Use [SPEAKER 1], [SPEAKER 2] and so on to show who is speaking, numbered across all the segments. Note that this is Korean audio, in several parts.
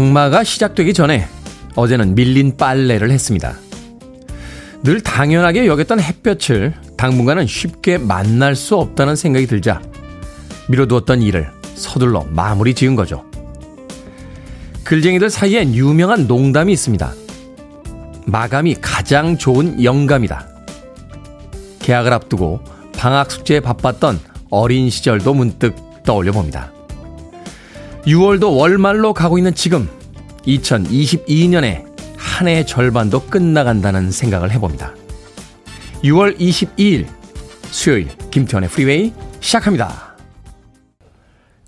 [SPEAKER 1] 장마가 시작되기 전에 어제는 밀린 빨래를 했습니다. 늘 당연하게 여겼던 햇볕을 당분간은 쉽게 만날 수 없다는 생각이 들자 미뤄두었던 일을 서둘러 마무리 지은 거죠. 글쟁이들 사이엔 유명한 농담이 있습니다. 마감이 가장 좋은 영감이다. 계약을 앞두고 방학 숙제에 바빴던 어린 시절도 문득 떠올려 봅니다. 6월도 월말로 가고 있는 지금 2022년에 한 해의 절반도 끝나간다는 생각을 해봅니다. 6월 22일 수요일 김태훈의 프리웨이 시작합니다.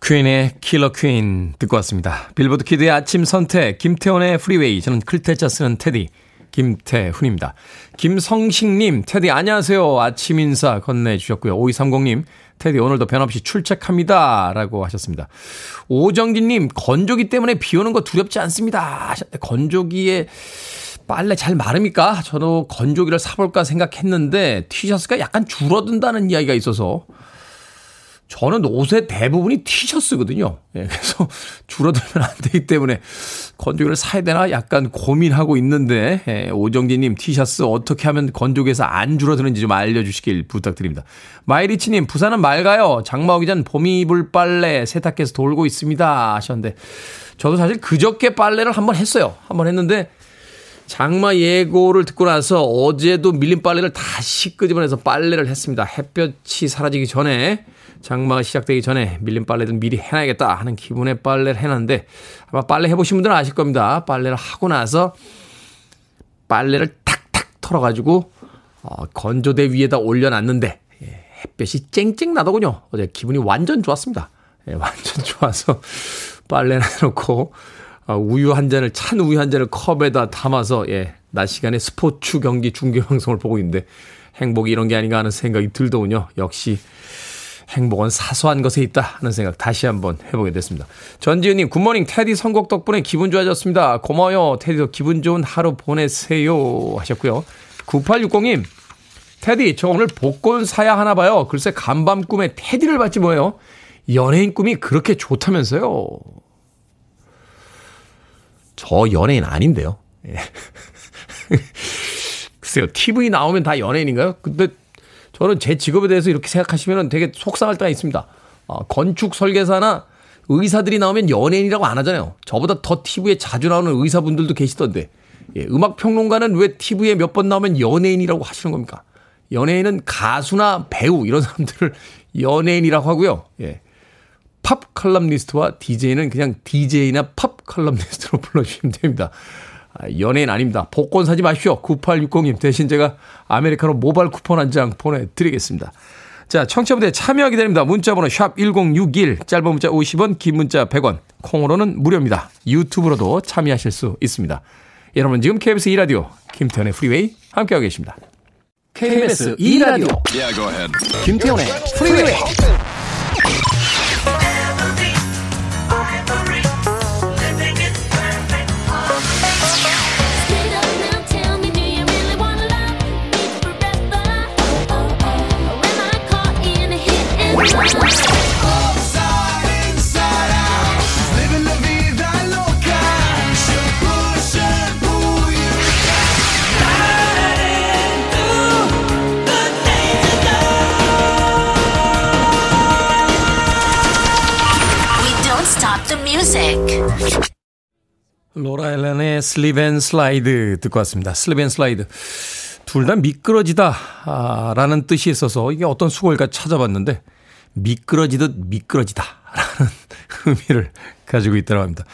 [SPEAKER 1] 퀸의 Killer Queen 듣고 왔습니다. 빌보드 kid의 아침 선택 김태훈의 프리웨이 저는 클 태 자 쓰는 테디 김태훈입니다. 김성식님 테디 안녕하세요. 아침 인사 건네주셨고요. 5230님 테디 오늘도 변함없이 출첵합니다. 라고 하셨습니다. 오정진님, 건조기 때문에 비 오는 거 두렵지 않습니다. 건조기에 빨래 잘 마릅니까? 저도 건조기를 사볼까 생각했는데 티셔츠가 약간 줄어든다는 이야기가 있어서 저는 옷의 대부분이 티셔츠거든요. 예, 그래서 줄어들면 안 되기 때문에 건조기를 사야 되나 약간 고민하고 있는데 예, 오정진님 티셔츠 어떻게 하면 건조기에서 안 줄어드는지 좀 알려주시길 부탁드립니다. 마이리치님 부산은 맑아요. 장마 오기 전 봄이 이불 빨래 세탁기에서 돌고 있습니다 하셨는데 저도 사실 그저께 빨래를 한번 했어요. 한번 했는데 장마 예고를 듣고 나서 어제도 밀린 빨래를 다시 끄집어내서 빨래를 했습니다. 햇볕이 사라지기 전에 장마가 시작되기 전에 밀린 빨래들 미리 해놔야겠다 하는 기분의 빨래를 해놨는데 아마 빨래 해보신 분들은 아실 겁니다. 빨래를 하고 나서 빨래를 탁탁 털어가지고 어, 건조대 위에다 올려놨는데 예, 햇볕이 쨍쨍 나더군요. 어제 기분이 완전 좋았습니다. 예, 완전 좋아서 빨래를 해놓고 어, 우유 한 잔을 찬 우유 한 잔을 컵에다 담아서 예, 낮 시간에 스포츠 경기 중계 방송을 보고 있는데 행복이 이런 게 아닌가 하는 생각이 들더군요. 역시 행복은 사소한 것에 있다 하는 생각 다시 한번 해보게 됐습니다. 전지은님, 굿모닝 테디 선곡 덕분에 기분 좋아졌습니다. 고마워요. 테디도 기분 좋은 하루 보내세요. 하셨고요. 9860님, 테디, 저 오늘 복권 사야 하나 봐요. 글쎄, 간밤 꿈에 테디를 봤지 뭐예요. 연예인 꿈이 그렇게 좋다면서요. 저 연예인 아닌데요. 예. 글쎄요, TV 나오면 다 연예인인가요? 근데 저는 제 직업에 대해서 이렇게 생각하시면 되게 속상할 때가 있습니다. 어, 건축 설계사나 의사들이 나오면 연예인이라고 안 하잖아요. 저보다 더 TV에 자주 나오는 의사분들도 계시던데. 예, 음악 평론가는 왜 TV에 몇 번 나오면 연예인이라고 하시는 겁니까? 연예인은 가수나 배우 이런 사람들을 연예인이라고 하고요. 예. 팝 칼럼니스트와 DJ는 그냥 DJ나 팝 칼럼니스트로 불러주시면 됩니다. 아, 연예인 아닙니다. 복권 사지 마십시오. 9860님 대신 제가 아메리카노 모바일 쿠폰 한 장 보내드리겠습니다. 자, 청취자분들 참여 기다립니다. 문자번호 샵 1061, 짧은 문자 50원, 긴 문자 100원, 콩으로는 무료입니다. 유튜브로도 참여하실 수 있습니다. 여러분 지금 KBS 2라디오 김태현의 프리웨이 함께하고 계십니다. KBS 2라디오 yeah, 김태현의 프리웨이 로라 엘렌의 and Slide 듣고 왔습니다. and Slide. 둘 다 미끄러지다 아, 라는 뜻이 있어서 이게 어떤 숙어일까 찾아봤는데 미끄러지듯 미끄러지다 라는 의미를 가지고 있다고 합니다.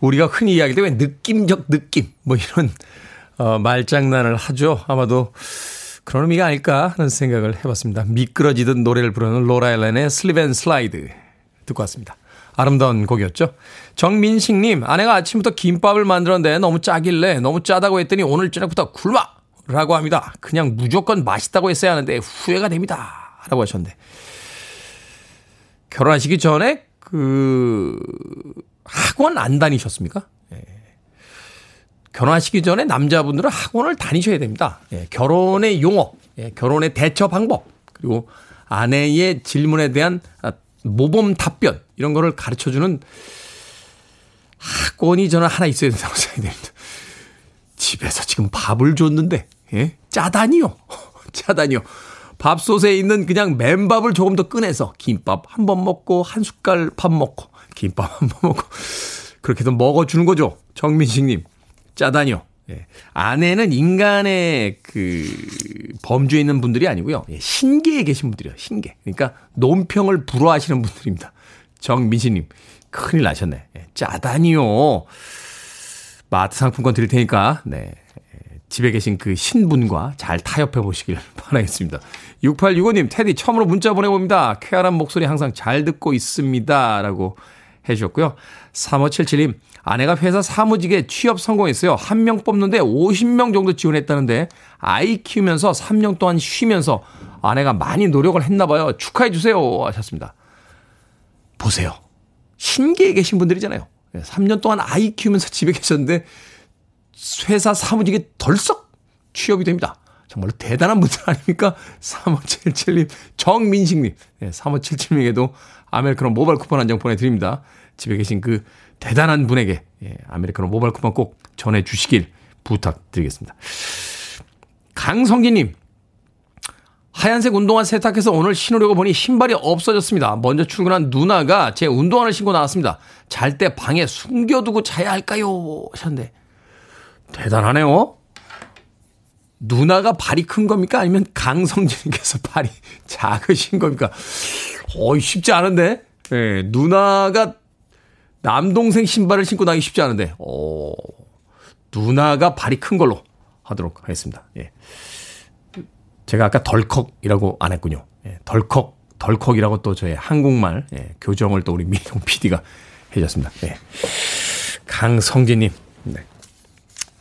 [SPEAKER 1] 우리가 흔히 이야기할 때왜 느낌적 느낌 뭐 이런 어, 말장난을 하죠. 아마도 그런 의미가 아닐까 하는 생각을 해봤습니다. 미끄러지듯 노래를 부르는 로라 엘렌의 and Slide 듣고 왔습니다. 아름다운 곡이었죠. 정민식님, 아내가 아침부터 김밥을 만들었는데 너무 짜길래 너무 짜다고 했더니 오늘 저녁부터 굶어! 라고 합니다. 그냥 무조건 맛있다고 했어야 하는데 후회가 됩니다. 라고 하셨는데. 결혼하시기 전에 그 학원 안 다니셨습니까? 예. 결혼하시기 전에 남자분들은 학원을 다니셔야 됩니다. 예. 결혼의 용어, 예. 결혼의 대처 방법, 그리고 아내의 질문에 대한 모범 답변 이런 거를 가르쳐 주는 학원이 저는 하나 있어야 된다고 생각이 됩니다. 집에서 지금 밥을 줬는데, 예? 짜다니요. 짜다니요. 밥솥에 있는 그냥 맨밥을 조금 더 꺼내서 김밥 한 번 먹고 한 숟갈 밥 먹고 김밥 한 번 먹고 그렇게도 먹어주는 거죠. 정민식님. 짜다니요. 예. 아내는 인간의 그 범주에 있는 분들이 아니고요. 예. 신계에 계신 분들이요. 신계. 그러니까 논평을 불허하시는 분들입니다. 정민식님. 큰일 나셨네. 예. 짜다니요. 마트 상품권 드릴 테니까, 네. 집에 계신 그 신분과 잘 타협해 보시길 바라겠습니다. 6865님, 테디 처음으로 문자 보내봅니다. 쾌활한 목소리 항상 잘 듣고 있습니다. 라고 해주셨고요. 3577님, 아내가 회사 사무직에 취업 성공했어요. 한 명 뽑는데 50명 정도 지원했다는데 아이 키우면서 3년 동안 쉬면서 아내가 많이 노력을 했나 봐요. 축하해 주세요. 하셨습니다. 보세요. 신기에 계신 분들이잖아요. 3년 동안 아이 키우면서 집에 계셨는데 회사 사무직에 덜썩 취업이 됩니다. 정말로 대단한 분들 아닙니까? 3577님, 정민식님, 네, 3577님에게도 아메리카노 모바일 쿠폰 한 장 보내드립니다. 집에 계신 그 대단한 분에게 예, 아메리카노 모바일 쿠폰 꼭 전해주시길 부탁드리겠습니다. 강성기님, 하얀색 운동화 세탁해서 오늘 신으려고 보니 신발이 없어졌습니다. 먼저 출근한 누나가 제 운동화를 신고 나왔습니다. 잘 때 방에 숨겨두고 자야 할까요? 하셨는데, 대단하네요. 누나가 발이 큰 겁니까? 아니면 강성진님께서 발이 작으신 겁니까? 어이, 쉽지 않은데? 예, 네, 누나가 남동생 신발을 신고 나기 쉽지 않은데, 어, 누나가 발이 큰 걸로 하도록 하겠습니다. 예. 제가 아까 덜컥이라고 안 했군요. 예, 덜컥, 덜컥이라고 또 저의 한국말, 예, 교정을 또 우리 민용 PD가 해줬습니다. 예. 강성진님, 네.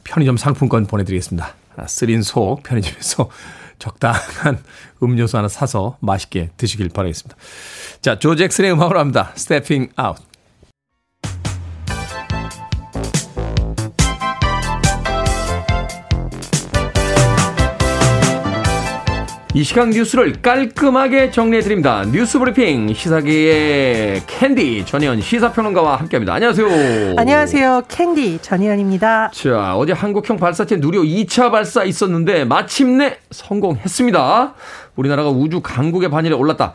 [SPEAKER 1] 편의점 상품권 보내드리겠습니다. 아, 쓰린 속 편의점에서 적당한 음료수 하나 사서 맛있게 드시길 바라겠습니다. 자, 조 잭슨의 음악으로 합니다. Stepping Out. 이 시간 뉴스를 깔끔하게 정리해드립니다. 뉴스 브리핑 시사계의 캔디 전혜연 시사평론가와 함께합니다. 안녕하세요.
[SPEAKER 2] 안녕하세요. 캔디 전혜연입니다.
[SPEAKER 1] 자, 어제 한국형 발사체 누리호 2차 발사 있었는데 마침내 성공했습니다. 우리나라가 우주 강국의 반열에 올랐다.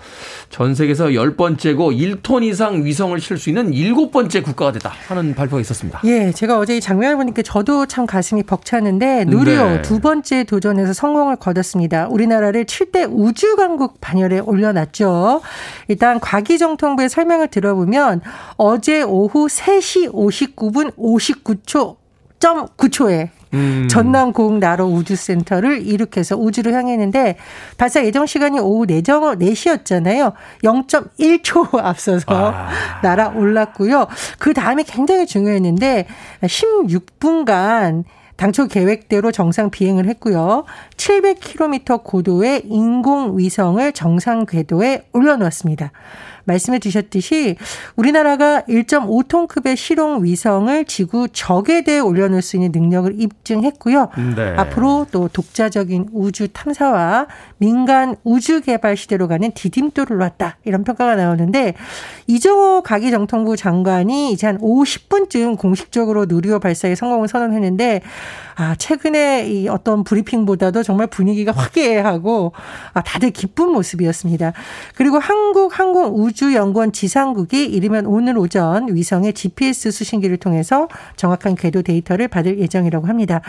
[SPEAKER 1] 전 세계에서 10번째고 1톤 이상 위성을 실 수 있는 7번째 국가가 됐다 하는 발표가 있었습니다.
[SPEAKER 2] 예, 제가 어제 이 장면을 보니까 저도 참 가슴이 벅차는데 누리호 네. 두 번째 도전에서 성공을 거뒀습니다. 우리나라를 7대 우주 강국 반열에 올려놨죠. 일단 과기정통부의 설명을 들어보면 어제 오후 3시 59분 59초 9초에 음. 전남 고흥 나로 우주센터를 이륙해서 우주로 향했는데 발사 예정 시간이 오후 4정, 4시였잖아요. 0.1초 앞서서 아. 날아 올랐고요. 그 다음에 굉장히 중요했는데 16분간 당초 계획대로 정상 비행을 했고요. 700km 고도의 인공위성을 정상 궤도에 올려놓았습니다. 말씀해 주셨듯이 우리나라가 1.5톤급의 실용 위성을 지구 적에 대해 올려놓을 수 있는 능력을 입증했고요. 네. 앞으로 또 독자적인 우주 탐사와 민간 우주 개발 시대로 가는 디딤돌을 놨다. 이런 평가가 나오는데 이정호 가기 정통부 장관이 이제 한 50분쯤 공식적으로 누리호 발사에 성공을 선언했는데 아, 최근에 이 어떤 브리핑보다도 정말 분위기가 화기애애하고 아, 다들 기쁜 모습이었습니다. 그리고 한국 항공 우주 연구원 지상국이 이르면 오늘 오전 위성의 GPS 수신기를 통해서 정확한 궤도 데이터를 받을 예정이라고 합니다.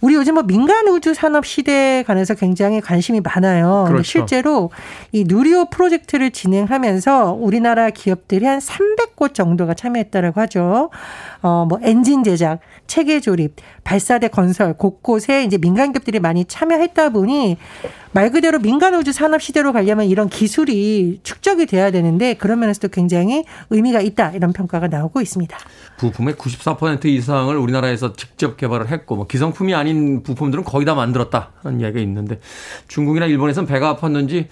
[SPEAKER 2] 우리 요즘 뭐 민간 우주 산업 시대에 관해서 굉장히 관심이 많아요. 그렇죠. 실제로 이 누리호 프로젝트를 진행하면서 우리나라 기업들이 한 300곳 정도가 참여했다라고 하죠. 어, 뭐 엔진 제작, 체계 조립, 발사대 건설 곳곳에 이제 민간 기업들이 많이 참여했다 보니 말 그대로 민간 우주 산업 시대로 가려면 이런 기술이 축적이 돼야 되는데 그런 면에서도 굉장히 의미가 있다 이런 평가가 나오고 있습니다.
[SPEAKER 1] 부품의 94% 이상을 우리나라에서 직접 개발을 했고 뭐 기성품이 아닌 부품들은 거의 다 만들었다 하는 이야기가 있는데 중국이나 일본에서는 배가 아팠는지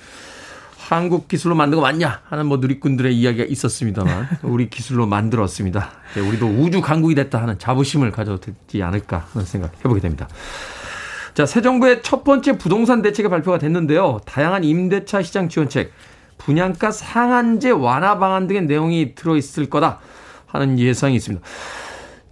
[SPEAKER 1] 한국 기술로 만든 거 맞냐 하는 뭐 누리꾼들의 이야기가 있었습니다만 우리 기술로 만들었습니다. 네, 우리도 우주 강국이 됐다 하는 자부심을 가져도 되지 않을까 하는 생각 해보게 됩니다. 자, 새 정부의 첫 번째 부동산 대책이 발표가 됐는데요. 다양한 임대차 시장 지원책, 분양가 상한제 완화 방안 등의 내용이 들어있을 거다 하는 예상이 있습니다.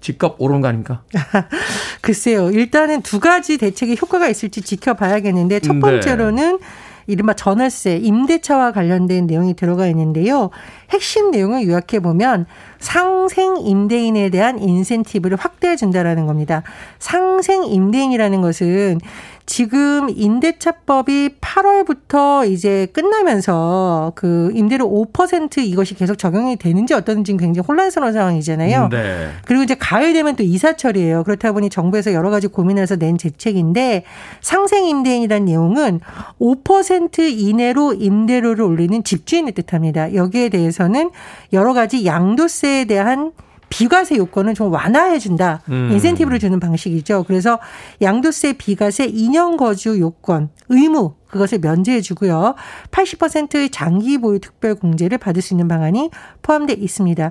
[SPEAKER 1] 집값 오르는 거 아닙니까?
[SPEAKER 2] 글쎄요. 일단은 두 가지 대책이 효과가 있을지 지켜봐야겠는데 첫 네. 번째로는 네. 이른바 전월세, 임대차와 관련된 내용이 들어가 있는데요. 핵심 내용을 요약해 보면 상생 임대인에 대한 인센티브를 확대해 준다라는 겁니다. 상생 임대인이라는 것은 지금 임대차법이 8월부터 이제 끝나면서 그 임대료 5% 이것이 계속 적용이 되는지 어떤지 굉장히 혼란스러운 상황이잖아요. 네. 그리고 이제 가을 되면 또 이사철이에요. 그렇다 보니 정부에서 여러 가지 고민해서 낸 대책인데 상생 임대인이라는 내용은 5% 이내로 임대료를 올리는 집주인을 뜻합니다. 여기에 대해서는 여러 가지 양도세에 대한 비과세 요건을 좀 완화해 준다. 음. 인센티브를 주는 방식이죠. 그래서 양도세 비과세 2년 거주 요건 의무 그것을 면제해 주고요. 80%의 장기 보유 특별 공제를 받을 수 있는 방안이 포함되어 있습니다.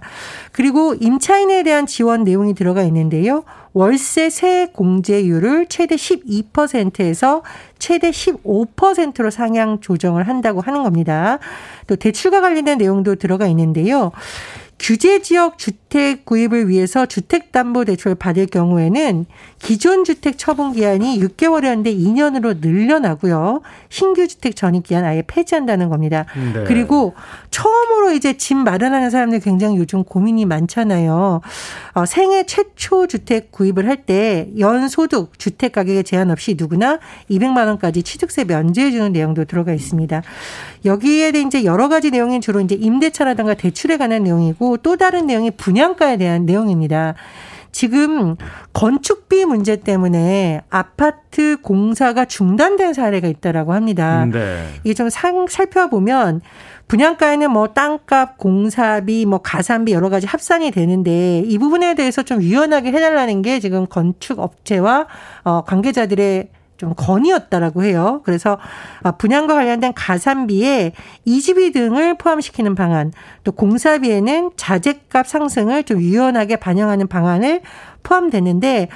[SPEAKER 2] 그리고 임차인에 대한 지원 내용이 들어가 있는데요. 월세 세 공제율을 최대 12%에서 최대 15%로 상향 조정을 한다고 하는 겁니다. 또 대출과 관련된 내용도 들어가 있는데요. 규제 지역 주택 구입을 위해서 주택담보대출을 받을 경우에는 기존 주택 처분 기한이 6개월이었는데 2년으로 늘려나고요. 신규 주택 전입 기한 아예 폐지한다는 겁니다. 네. 그리고 처음으로 이제 집 마련하는 사람들 굉장히 요즘 고민이 많잖아요. 어, 생애 최초 주택 구입을 할 때 연소득 주택 가격에 제한 없이 누구나 200만 원까지 취득세 면제해 주는 내용도 들어가 있습니다. 여기에 대해 이제 여러 가지 내용이 주로 이제 임대차라든가 대출에 관한 내용이고 또 다른 내용이 분양가에 대한 내용입니다. 지금 건축비 문제 때문에 아파트 공사가 중단된 사례가 있다라고 합니다. 네. 이게 좀 살펴보면 분양가에는 뭐 땅값, 공사비, 뭐 가산비 여러 가지 합산이 되는데 이 부분에 대해서 좀 유연하게 해달라는 게 지금 건축 업체와 어 관계자들의 좀 건의였다라고 해요. 그래서 아, 분양과 관련된 가산비에 이지비 등을 포함시키는 방안, 또 공사비에는 자재값 상승을 좀 유연하게 반영하는 방안을 포함됐는데,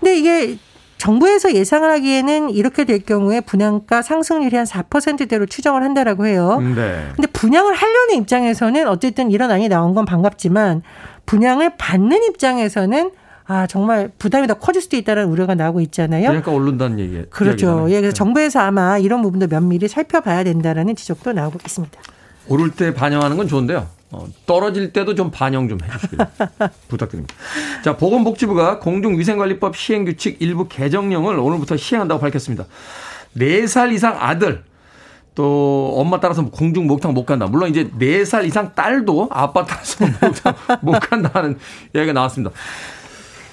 [SPEAKER 2] 근데 이게 정부에서 예상을 하기에는 이렇게 될 경우에 분양가 상승률이 한 4%대로 추정을 한다라고 해요. 네. 근데 분양을 하려는 입장에서는 어쨌든 이런 안이 나온 건 반갑지만 분양을 받는 입장에서는 아 정말 부담이 더 커질 수도 있다는 우려가 나오고 있잖아요.
[SPEAKER 1] 그러니까 오른다는 얘기.
[SPEAKER 2] 그렇죠. 예, 그래서 네. 정부에서 아마 이런 부분도 면밀히 살펴봐야 된다라는 지적도 나오고 있습니다.
[SPEAKER 1] 오를 때 반영하는 건 좋은데요. 어, 떨어질 때도 좀 반영 좀 해주시길 부탁드립니다. 자, 보건복지부가 공중위생관리법 시행규칙 일부 개정령을 오늘부터 시행한다고 밝혔습니다. 4살 이상 아들, 또 엄마 따라서 공중 목욕탕 못 간다. 물론 이제 4살 이상 딸도 아빠 따라서 목욕탕 못 간다는 이야기가 나왔습니다.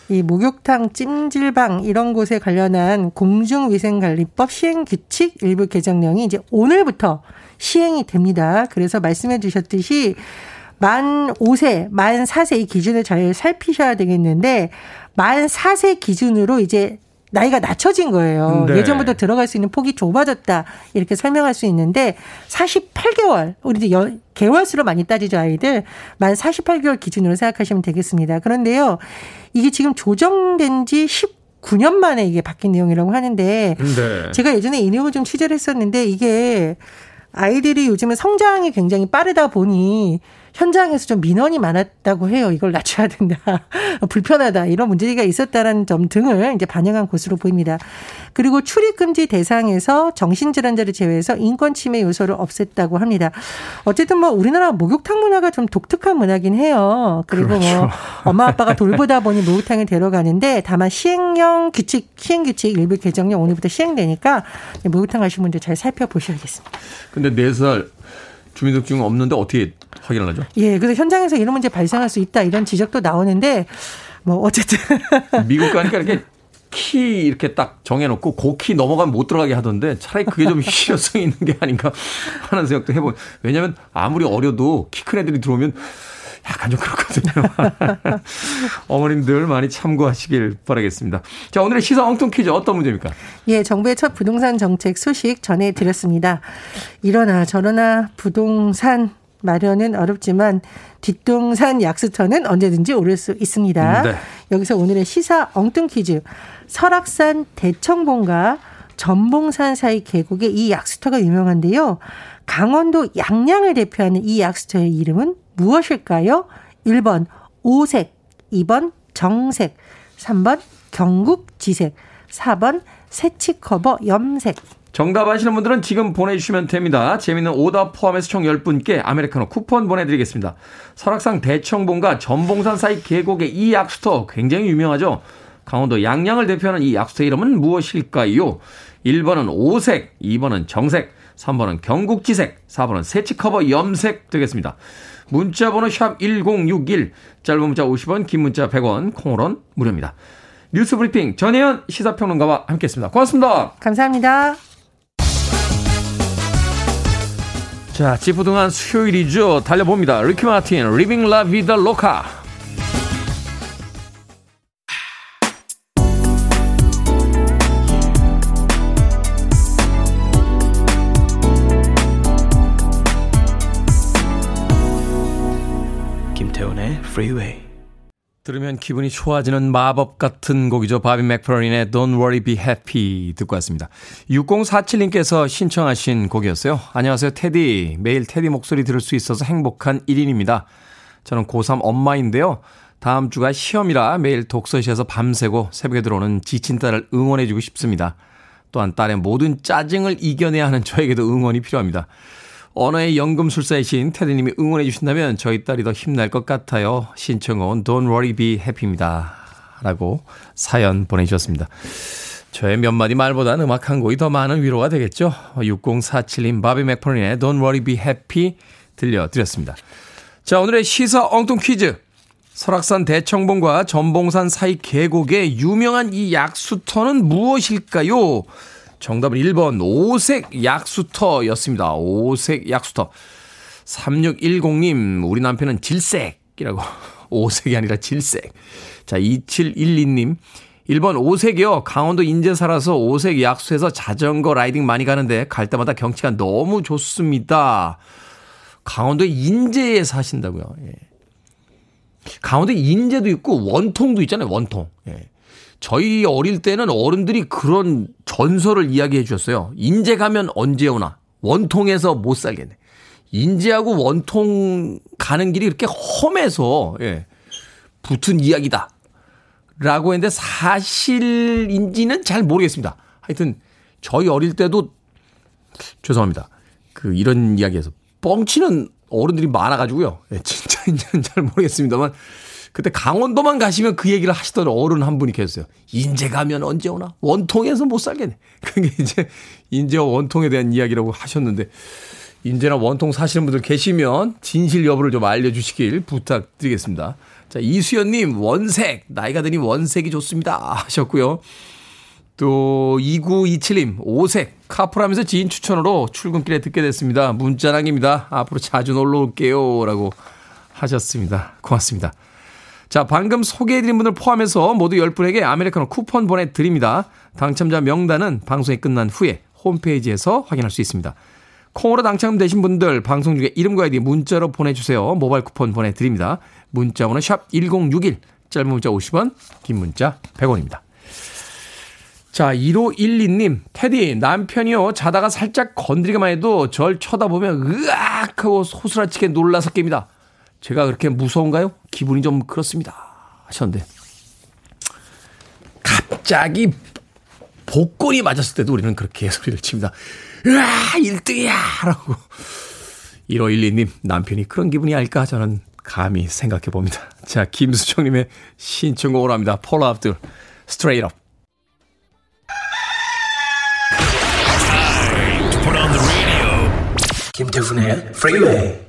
[SPEAKER 2] 이 목욕탕, 찜질방 이런 곳에 관련한 공중위생관리법 시행 규칙 일부 개정령이 이제 오늘부터 시행이 됩니다. 그래서 말씀해 주셨듯이 만 5세, 만 4세 이 기준을 잘 살피셔야 되겠는데 만 4세 기준으로 이제 나이가 낮춰진 거예요. 네. 예전보다 들어갈 수 있는 폭이 좁아졌다. 이렇게 설명할 수 있는데 48개월, 우리 이제 여, 개월 수로 많이 따지죠, 아이들. 만 48개월 기준으로 생각하시면 되겠습니다. 그런데요. 이게 지금 조정된 지 19년 만에 이게 바뀐 내용이라고 하는데 네. 제가 예전에 이 내용을 좀 취재를 했었는데 이게 아이들이 요즘에 성장이 굉장히 빠르다 보니 현장에서 좀 민원이 많았다고 해요. 이걸 낮춰야 된다. 불편하다. 이런 문제가 있었다는 점 등을 이제 반영한 것으로 보입니다. 그리고 출입 금지 대상에서 정신질환자를 제외해서 인권 침해 요소를 없앴다고 합니다. 어쨌든 뭐 우리나라 목욕탕 문화가 좀 독특한 문화긴 해요. 그리고 뭐 그렇죠. 뭐 엄마 아빠가 돌보다 보니 목욕탕에 데려가는데 다만 시행령 규칙 시행 규칙 일부 개정령 오늘부터 시행되니까 목욕탕 가신 분들 잘 살펴보셔야겠습니다.
[SPEAKER 1] 근데 4살 주민등록증 없는데 어떻게 확인을 하죠?
[SPEAKER 2] 예, 그래서 현장에서 이런 문제 발생할 수 있다 이런 지적도 나오는데 뭐 어쨌든
[SPEAKER 1] 미국 가니까 이렇게 키 이렇게 딱 정해놓고 그키 넘어가면 못 들어가게 하던데 차라리 그게 좀 실효성이 있는 게 아닌가 하는 생각도 해보. 왜냐하면 아무리 어려도 키 큰 애들이 들어오면 약간 좀 그렇거든요. 어머님들 많이 참고하시길 바라겠습니다. 자, 오늘의 시사 엉뚱 퀴즈 어떤 문제입니까?
[SPEAKER 2] 예, 정부의 첫 부동산 정책 소식 전해드렸습니다. 이러나 저러나 부동산 마련은 어렵지만 뒷동산 약수터는 언제든지 오를 수 있습니다. 네. 여기서 오늘의 시사 엉뚱 퀴즈. 설악산 대청봉과 전봉산 사이 계곡에 이 약수터가 유명한데요. 강원도 양양을 대표하는 이 약수터의 이름은 무엇일까요? 1번 오색, 2번 정색, 3번 경국지색, 4번 새치커버 염색.
[SPEAKER 1] 정답 아시는 분들은 지금 보내주시면 됩니다. 재미있는 오답 포함해서 총 10분께 아메리카노 쿠폰 보내드리겠습니다. 설악산 대청봉과 전봉산 사이 계곡의 이 약수터 굉장히 유명하죠. 강원도 양양을 대표하는 이 약수터 이름은 무엇일까요? 1번은 오색, 2번은 정색, 3번은 경국지색, 4번은 새치커버 염색 되겠습니다. 문자 번호 샵 1061, 짧은 문자 50원, 긴 문자 100원, 콩으론 무료입니다. 뉴스 브리핑 전혜연 시사평론가와 함께했습니다. 고맙습니다.
[SPEAKER 2] 감사합니다.
[SPEAKER 1] 자, 찌뿌둥한 수요일이죠. 달려봅니다. 리키 마틴, La Vida Loca. 김태훈 Freeway. 들으면 기분이 좋아지는 마법 같은 곡이죠. 바비 맥퍼린의 Don't Worry Be Happy 듣고 왔습니다. 6047님께서 신청하신 곡이었어요. 안녕하세요 테디. 매일 테디 목소리 들을 수 있어서 행복한 1인입니다. 저는 고3 엄마인데요. 다음 주가 시험이라 매일 독서실에서 밤새고 새벽에 들어오는 지친 딸을 응원해주고 싶습니다. 또한 딸의 모든 짜증을 이겨내야 하는 저에게도 응원이 필요합니다. 언어의 연금술사이신 테드님이 응원해 주신다면 저희 딸이 더 힘날 것 같아요. 신청은 Don't Worry Be Happy입니다. 라고 사연 보내주셨습니다. 저의 몇 마디 말보다는 음악 한 곡이 더 많은 위로가 되겠죠. 6047님 바비 맥퍼린의 Don't Worry Be Happy 들려드렸습니다. 자 오늘의 시사 엉뚱 퀴즈. 설악산 대청봉과 전봉산 사이 계곡의 유명한 이 약수터는 무엇일까요? 정답은 1번 오색 약수터였습니다. 오색 약수터. 3610님, 우리 남편은 질색이라고. 오색이 아니라 질색. 자, 2712님. 1번 오색이요. 강원도 인제 살아서 오색 약수에서 자전거 라이딩 많이 가는데 갈 때마다 경치가 너무 좋습니다. 강원도 인제에 사신다고요. 예. 강원도 인제도 있고 원통도 있잖아요. 원통. 예. 저희 어릴 때는 어른들이 그런 전설을 이야기해 주셨어요. 인제 가면 언제 오나. 원통에서 못 살겠네. 인제하고 원통 가는 길이 이렇게 험해서, 예, 붙은 이야기다. 라고 했는데 사실인지는 잘 모르겠습니다. 하여튼, 저희 어릴 때도, 죄송합니다. 그, 이런 이야기에서 뻥치는 어른들이 많아가지고요. 예, 진짜인지는 잘 모르겠습니다만, 그때 강원도만 가시면 그 얘기를 하시던 어른 한 분이 계셨어요. 인제 가면 언제 오나? 원통에서 못 살겠네. 그게 이제 인제와 원통에 대한 이야기라고 하셨는데 인제나 원통 사시는 분들 계시면 진실 여부를 좀 알려주시길 부탁드리겠습니다. 자, 이수연님, 원색. 나이가 드니 원색이 좋습니다. 하셨고요. 또 2927님, 오색. 카풀하면서 지인 추천으로 출근길에 듣게 됐습니다. 문자랑입니다. 앞으로 자주 놀러 올게요. 라고 하셨습니다. 고맙습니다. 자, 방금 소개해드린 분들 포함해서 모두 10분에게 아메리카노 쿠폰 보내드립니다. 당첨자 명단은 방송이 끝난 후에 홈페이지에서 확인할 수 있습니다. 콩으로 당첨되신 분들 방송 중에 이름과 아이디 문자로 보내주세요. 모바일 쿠폰 보내드립니다. 문자 번호 샵 1061, 짧은 문자 50원, 긴 문자 100원입니다. 자, 1512님, 테디, 남편이요, 자다가 살짝 건드리기만 해도 절 쳐다보면 으악! 하고 소스라치게 놀라서 깹니다. 제가 그렇게 무서운가요? 기분이 좀 그렇습니다. 하셨는데. 갑자기 복권이 맞았을 때도 우리는 그렇게 소리를 칩니다. 으아! 1등이야! 라고. 1512님, 남편이 그런 기분이 알까? 저는 감히 생각해 봅니다. 자, 김수정님의 신청곡을 합니다. 폴라 압둘, Straight Up. 김태훈의 프리웨이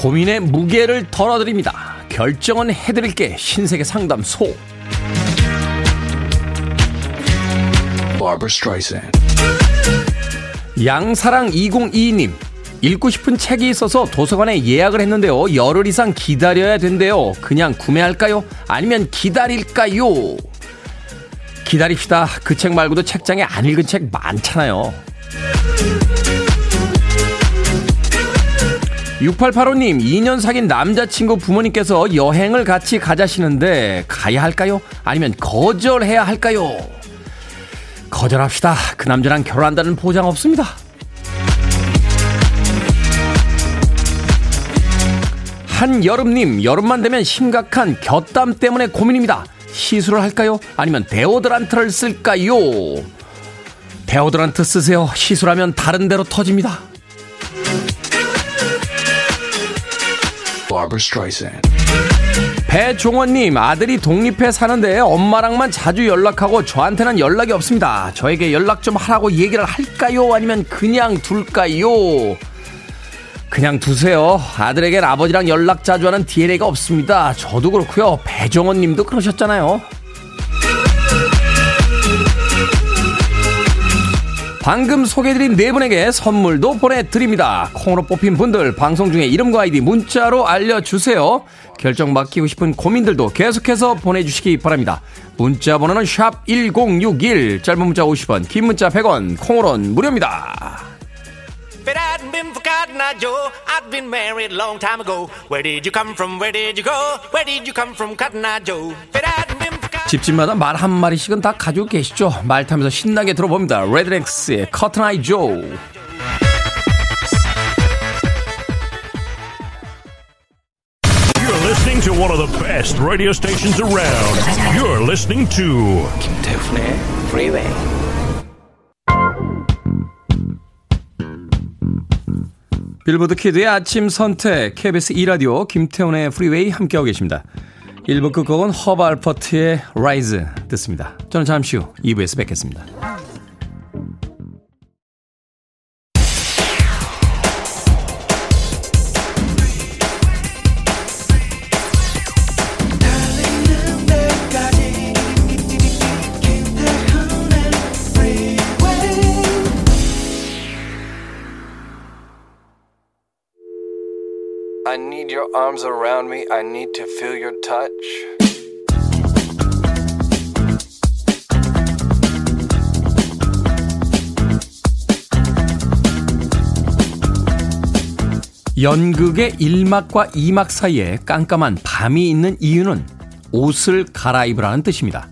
[SPEAKER 1] 고민의 무게를 덜어드립니다. 결정은 해드릴게 신세계 상담소. 양사랑 2022님 읽고 싶은 책이 있어서 도서관에 예약을 했는데요. 열흘 이상 기다려야 된대요. 그냥 구매할까요? 아니면 기다릴까요? 기다립시다. 그 책 말고도 책장에 안 읽은 책 많잖아요. 6885님, 2년 사귄 남자친구 부모님께서 여행을 같이 가자시는데 가야 할까요? 아니면 거절해야 할까요? 거절합시다. 그 남자랑 결혼한다는 보장 없습니다. 한여름님, 여름만 되면 심각한 곁땀 때문에 고민입니다. 시술을 할까요? 아니면 데오드란트를 쓸까요? 데오드란트 쓰세요. 시술하면 다른 데로 터집니다. 배종원님 아들이 독립해 사는데 엄마랑만 자주 연락하고 저한테는 연락이 없습니다. 저에게 연락 좀 하라고 얘기를 할까요? 아니면 그냥 둘까요? 그냥 두세요. 아들에겐 아버지랑 연락 자주 하는 DNA가 없습니다. 저도 그렇고요. 배종원 님도 그러셨잖아요. 방금 소개해드린 네 분에게 선물도 보내드립니다. 콩으로 뽑힌 분들 방송 중에 이름과 아이디 문자로 알려주세요. 결정 맡기고 싶은 고민들도 계속해서 보내주시기 바랍니다. 문자 번호는 샵 1061, 짧은 문자 50원, 긴 문자 100원, 콩으로는 무료입니다. It hadn't been for Cotton Eye Joe, I'd been married long time ago. Where did you come from? Where did you go? Where did you come from, Cotton Eye Joe? It hadn't been 집집마다 말 한 마리씩은 다 가지고 계시죠? 말 타면서 신나게 들어봅니다. 레드렉스의 커튼 아이 조. You're listening to one of the best radio stations around. You're listening to 김태훈의 Freeway. 빌보드 키드의 아침 선택 KBS 2 라디오 김태훈의 프리웨이 함께하고 계십니다. 1부 끝곡은 허브 알퍼트의 Rise 듣습니다. 저는 잠시 후 2부에서 뵙겠습니다. I need your arms around me. I need to feel your touch. 연극의 1막과 2막 사이에 깜깜한 밤이 있는 이유는 옷을 갈아입으라는 뜻입니다.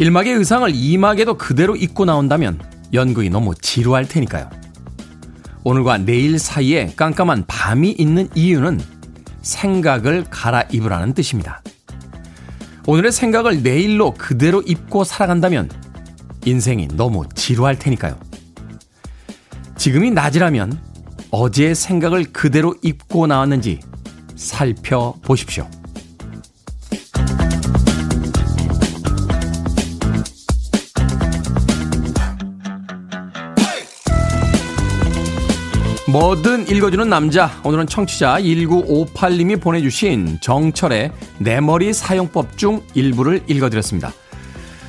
[SPEAKER 1] 1막의 의상을 2막에도 그대로 입고 나온다면 연극이 너무 지루할 테니까요. 오늘과 내일 사이에 깜깜한 밤이 있는 이유는 생각을 갈아입으라는 뜻입니다. 오늘의 생각을 내일로 그대로 입고 살아간다면 인생이 너무 지루할 테니까요. 지금이 낮이라면 어제의 생각을 그대로 입고 나왔는지 살펴보십시오. 뭐든 읽어주는 남자. 오늘은 청취자 1958님이 보내주신 정철의 내 머리 사용법 중 일부를 읽어드렸습니다.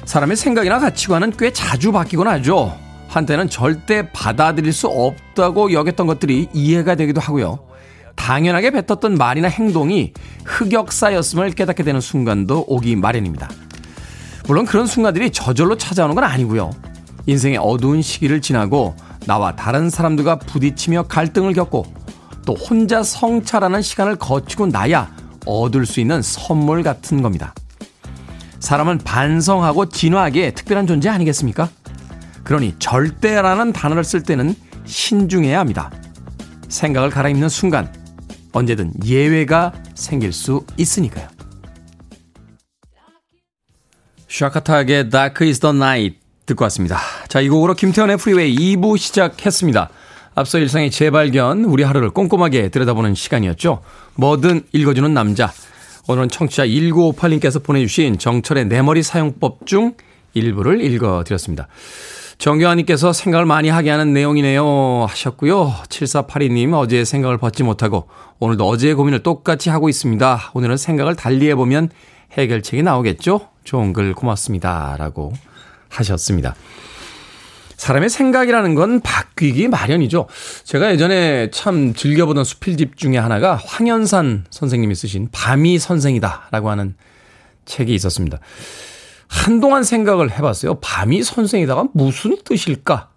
[SPEAKER 1] 사람의 생각이나 가치관은 꽤 자주 바뀌곤 하죠. 한때는 절대 받아들일 수 없다고 여겼던 것들이 이해가 되기도 하고요. 당연하게 뱉었던 말이나 행동이 흑역사였음을 깨닫게 되는 순간도 오기 마련입니다. 물론 그런 순간들이 저절로 찾아오는 건 아니고요. 인생의 어두운 시기를 지나고 나와 다른 사람들과 부딪히며 갈등을 겪고 또 혼자 성찰하는 시간을 거치고 나야 얻을 수 있는 선물 같은 겁니다. 사람은 반성하고 진화하기에 특별한 존재 아니겠습니까? 그러니 절대라는 단어를 쓸 때는 신중해야 합니다. 생각을 갈아입는 순간 언제든 예외가 생길 수 있으니까요. 샤카타의 Dark is the Night 듣고 왔습니다. 자, 이 곡으로 김태현의 프리웨이 2부 시작했습니다. 앞서 일상의 재발견, 우리 하루를 꼼꼼하게 들여다보는 시간이었죠. 뭐든 읽어주는 남자. 오늘은 청취자 1958님께서 보내주신 정철의 내 머리 사용법 중 일부를 읽어드렸습니다. 정교환님께서 생각을 많이 하게 하는 내용이네요 하셨고요. 7482님 어제 생각을 벗지 못하고 오늘도 어제의 고민을 똑같이 하고 있습니다. 오늘은 생각을 달리 해보면 해결책이 나오겠죠? 좋은 글 고맙습니다. 라고 하셨습니다. 사람의 생각이라는 건 바뀌기 마련이죠. 제가 예전에 참 즐겨보던 수필집 중에 하나가 황현산 선생님이 쓰신 밤이 선생이다라고 하는 책이 있었습니다. 한동안 생각을 해봤어요. 밤이 선생이다가 무슨 뜻일까?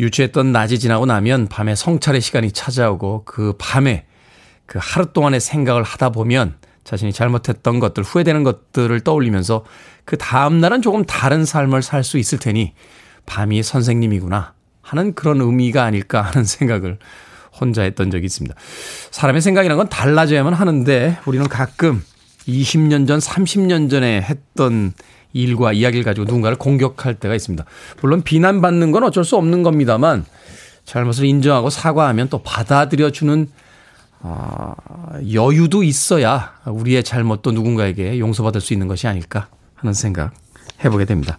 [SPEAKER 1] 유치했던 낮이 지나고 나면 밤에 성찰의 시간이 찾아오고 그 밤에 그 하루 동안의 생각을 하다 보면 자신이 잘못했던 것들, 후회되는 것들을 떠올리면서 그 다음날은 조금 다른 삶을 살 수 있을 테니 밤이 선생님이구나 하는 그런 의미가 아닐까 하는 생각을 혼자 했던 적이 있습니다. 사람의 생각이란 건 달라져야만 하는데 우리는 가끔 20년 전, 30년 전에 했던 일과 이야기를 가지고 누군가를 공격할 때가 있습니다. 물론 비난받는 건 어쩔 수 없는 겁니다만 잘못을 인정하고 사과하면 또 받아들여주는 아, 여유도 있어야 우리의 잘못도 누군가에게 용서받을 수 있는 것이 아닐까 하는 생각 해보게 됩니다.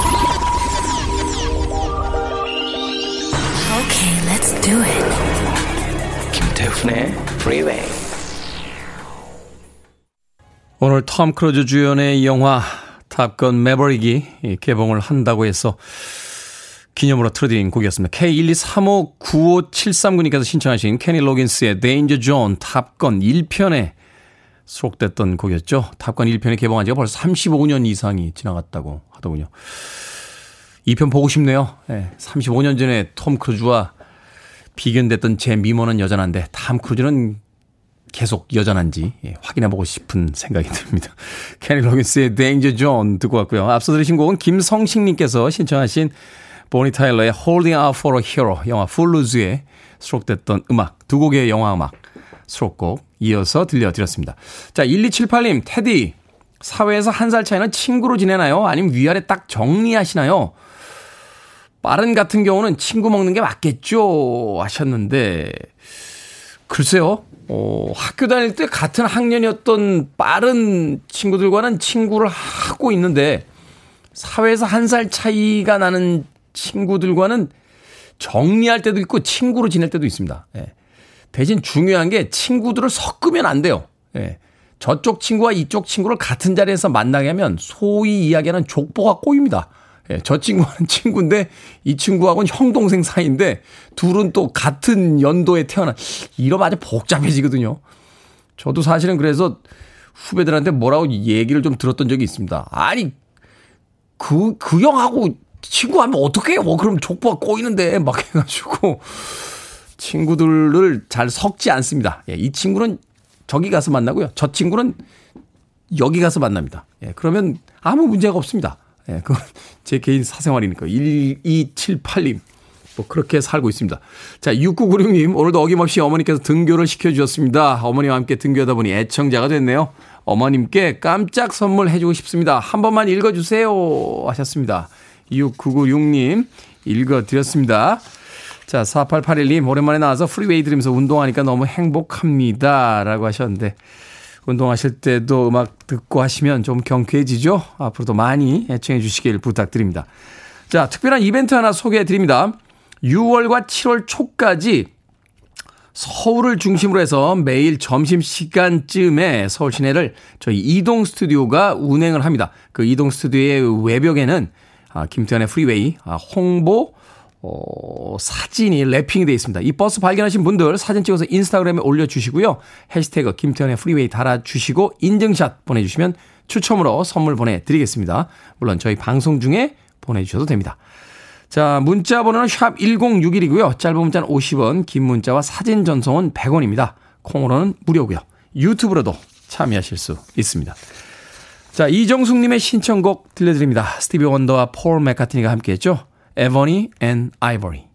[SPEAKER 1] Do it. 김태훈의 Freeway. 오늘 톰 크루즈 주연의 영화 탑건 매버릭이 개봉을 한다고 해서 기념으로 틀어드린 곡이었습니다. K123595739님께서 신청하신 케니 로긴스의 Danger Zone 탑건 1편에 수록됐던 곡이었죠. 탑건 1편이 개봉한 지가 벌써 35년 이상이 지나갔다고 하더군요. 2편 보고 싶네요. 네, 35년 전에 톰 크루즈와 비견됐던 제 미모는 여전한데 톰 크루즈는 계속 여전한지 예, 확인해보고 싶은 생각이 듭니다. 케니 로긴스의 Danger Zone 듣고 왔고요. 앞서 들으신 곡은 김성식님께서 신청하신 보니 타일러의 Holding Out for a Hero 영화 풀루즈에 수록됐던 음악 두 곡의 영화 음악 수록곡 이어서 들려드렸습니다. 자 1278님 테디 사회에서 한 살 차이는 친구로 지내나요? 아니면 위아래 딱 정리하시나요? 빠른 같은 경우는 친구 먹는 게 맞겠죠 하셨는데 글쎄요 어, 학교 다닐 때 같은 학년이었던 빠른 친구들과는 친구를 하고 있는데 사회에서 한 살 차이가 나는 친구들과는 정리할 때도 있고 친구로 지낼 때도 있습니다. 예. 대신 중요한 게 친구들을 섞으면 안 돼요. 예. 저쪽 친구와 이쪽 친구를 같은 자리에서 만나게 하면 소위 이야기하는 족보가 꼬입니다. 예, 저 친구는 친구인데 이 친구하고는 형 동생 사이인데 둘은 또 같은 연도에 태어난 이러면 아주 복잡해지거든요. 저도 사실은 그래서 후배들한테 뭐라고 얘기를 좀 들었던 적이 있습니다. 아니 그그 형하고 친구하면 어떻게 해요? 그럼 족보가 꼬이는데 막 해가지고 친구들을 잘 섞지 않습니다. 예, 이 친구는 저기 가서 만나고요. 저 친구는 여기 가서 만납니다. 예, 그러면 아무 문제가 없습니다. 예, 그건 제 개인 사생활이니까. 1278님. 뭐 그렇게 살고 있습니다. 자, 6996님, 오늘도 어김없이 어머니께서 등교를 시켜주셨습니다. 어머니와 함께 등교하다 보니 애청자가 됐네요. 어머님께 깜짝 선물 해주고 싶습니다. 한 번만 읽어주세요. 하셨습니다. 6996님, 읽어드렸습니다. 자, 4881님, 오랜만에 나와서 프리웨이 들으면서 운동하니까 너무 행복합니다. 라고 하셨는데, 운동하실 때도 음악 듣고 하시면 좀 경쾌해지죠? 앞으로도 많이 애청해 주시길 부탁드립니다. 자, 특별한 이벤트 하나 소개해 드립니다. 6월과 7월 초까지 서울을 중심으로 해서 매일 점심시간쯤에 서울 시내를 저희 이동 스튜디오가 운행을 합니다. 그 이동 스튜디오의 외벽에는 아, 김태훈의 프리웨이 아, 홍보 어, 사진이 wrapping이 되어 있습니다. 이 버스 발견하신 분들 사진 찍어서 인스타그램에 올려주시고요. 해시태그 김태훈의 프리웨이 달아주시고 인증샷 보내주시면 추첨으로 선물 보내드리겠습니다. 물론 저희 방송 중에 보내주셔도 됩니다. 자, 문자 번호는 샵 1061이고요. 짧은 문자는 50원, 긴 문자와 사진 전송은 100원입니다. 콩으로는 무료고요. 유튜브로도 참여하실 수 있습니다. 자, 이정숙님의 신청곡 들려드립니다. 스티비 원더와 폴 맥카트니가 함께했죠. Ebony and Ivory.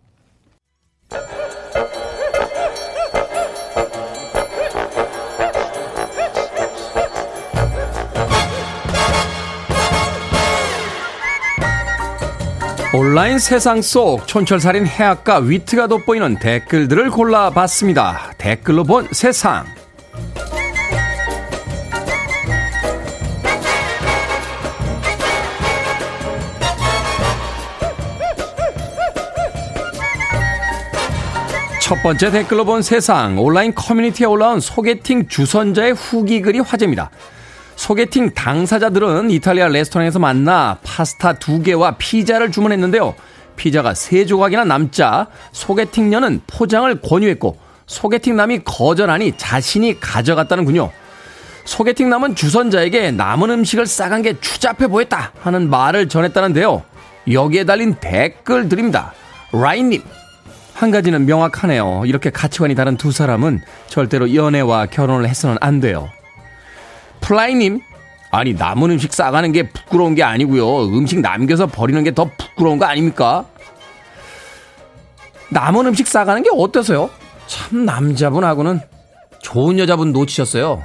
[SPEAKER 1] 온라인 세상 속 촌철살인 해악과 위트가 돋보이는 댓글들을 골라봤습니다. 댓글로 본 세상. 첫 번째 댓글로 본 세상 온라인 커뮤니티에 올라온 소개팅 주선자의 후기 글이 화제입니다. 소개팅 당사자들은 이탈리아 레스토랑에서 만나 파스타 두 개와 피자를 주문했는데요. 피자가 세 조각이나 남자 소개팅녀는 포장을 권유했고 소개팅 남이 거절하니 자신이 가져갔다는군요. 소개팅 남은 주선자에게 남은 음식을 싸간 게 추잡해 보였다 하는 말을 전했다는데요. 여기에 달린 댓글 드립니다. 라인님, 한 가지는 명확하네요. 이렇게 가치관이 다른 두 사람은 절대로 연애와 결혼을 해서는 안 돼요. 플라이님, 아니 남은 음식 싸가는 게 부끄러운 게 아니고요. 음식 남겨서 버리는 게 더 부끄러운 거 아닙니까? 남은 음식 싸가는 게 어때서요? 참 남자분하고는 좋은 여자분 놓치셨어요.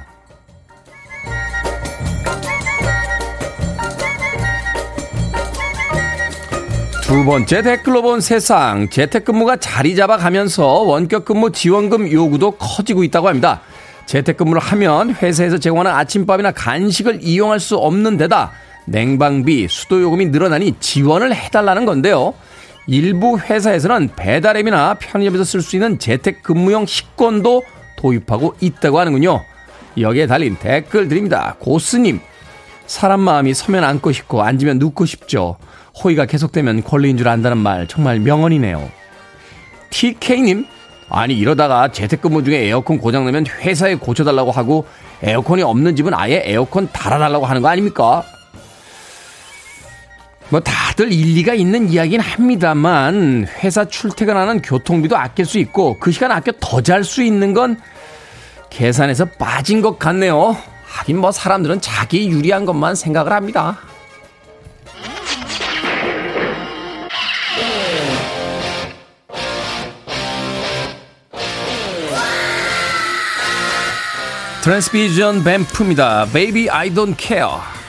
[SPEAKER 1] 두 번째 댓글로 본 세상 재택근무가 자리 잡아가면서 원격근무 지원금 요구도 커지고 있다고 합니다. 재택근무를 하면 회사에서 제공하는 아침밥이나 간식을 이용할 수 없는 데다 냉방비, 수도요금이 늘어나니 지원을 해달라는 건데요. 일부 회사에서는 배달앱이나 편의점에서 쓸 수 있는 재택근무용 식권도 도입하고 있다고 하는군요. 여기에 달린 댓글 드립니다. 고스님, 사람 마음이 서면 앉고 싶고 앉으면 눕고 싶죠. 호의가 계속되면 권리인 줄 안다는 말 정말 명언이네요. TK님, 아니 이러다가 재택근무 중에 에어컨 고장나면 회사에 고쳐달라고 하고 에어컨이 없는 집은 아예 에어컨 달아달라고 하는 거 아닙니까? 뭐 다들 일리가 있는 이야기는 합니다만 회사 출퇴근하는 교통비도 아낄 수 있고 그 시간 아껴 더 잘 수 있는 건 계산에서 빠진 것 같네요. 하긴 뭐 사람들은 자기 유리한 것만 생각을 합니다. 트랜스비전 뱀프입니다. Baby I don't care.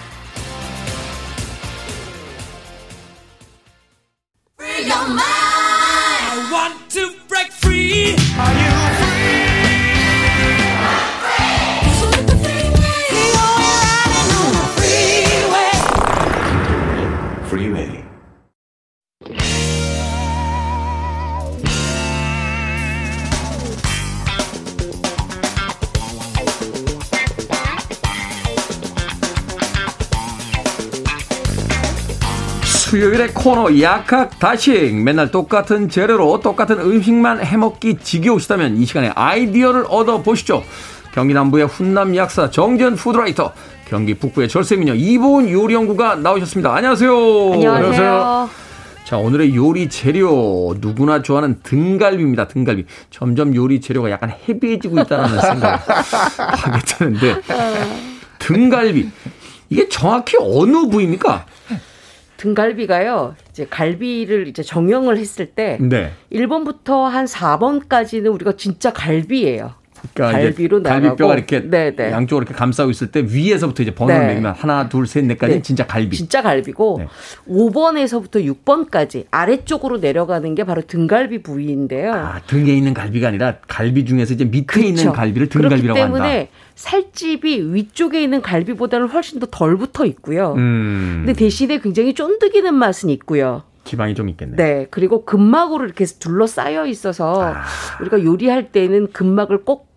[SPEAKER 1] 수요일의 코너 약학 다식. 맨날 똑같은 재료로 똑같은 음식만 해먹기 지겨우시다면 이 시간에 아이디어를 얻어보시죠. 경기 남부의 훈남 약사 정전 푸드라이터 경기 북부의 절세미녀 이보은 요리연구가 나오셨습니다. 안녕하세요.
[SPEAKER 3] 안녕하세요.
[SPEAKER 1] 자 오늘의 요리 재료 누구나 좋아하는 등갈비입니다 등갈비. 점점 요리 재료가 약간 헤비해지고 있다는 생각을 하게 되는데 등갈비. 이게 정확히 어느 부위입니까?
[SPEAKER 3] 등갈비가요. 이제 갈비를 이제 정형을 했을 때 네. 1번부터 한 4번까지는 우리가 진짜 갈비예요.
[SPEAKER 1] 그러니까 갈비로 나가고 갈비뼈가 이렇게 네네. 네. 양쪽으로 이렇게 감싸고 있을 때 위에서부터 이제 번호를 네. 매기면 하나, 둘, 셋, 넷까지 네. 진짜 갈비.
[SPEAKER 3] 진짜 갈비고 네. 5번에서부터 6번까지 아래쪽으로 내려가는 게 바로 등갈비 부위인데요.
[SPEAKER 1] 아, 등에 있는 갈비가 아니라 갈비 중에서 이제 밑에 그렇죠. 있는 갈비를 등갈비라고 한다. 그렇기 때문에
[SPEAKER 3] 살집이 위쪽에 있는 갈비보다는 훨씬 더 덜 붙어 있고요. 음. 근데 대신에 굉장히 쫀득이는 맛은 있고요.
[SPEAKER 1] 지방이 좀 있겠네.
[SPEAKER 3] 네. 그리고 근막으로 이렇게 둘러싸여 있어서 아. 우리가 요리할 때는 근막을 꼭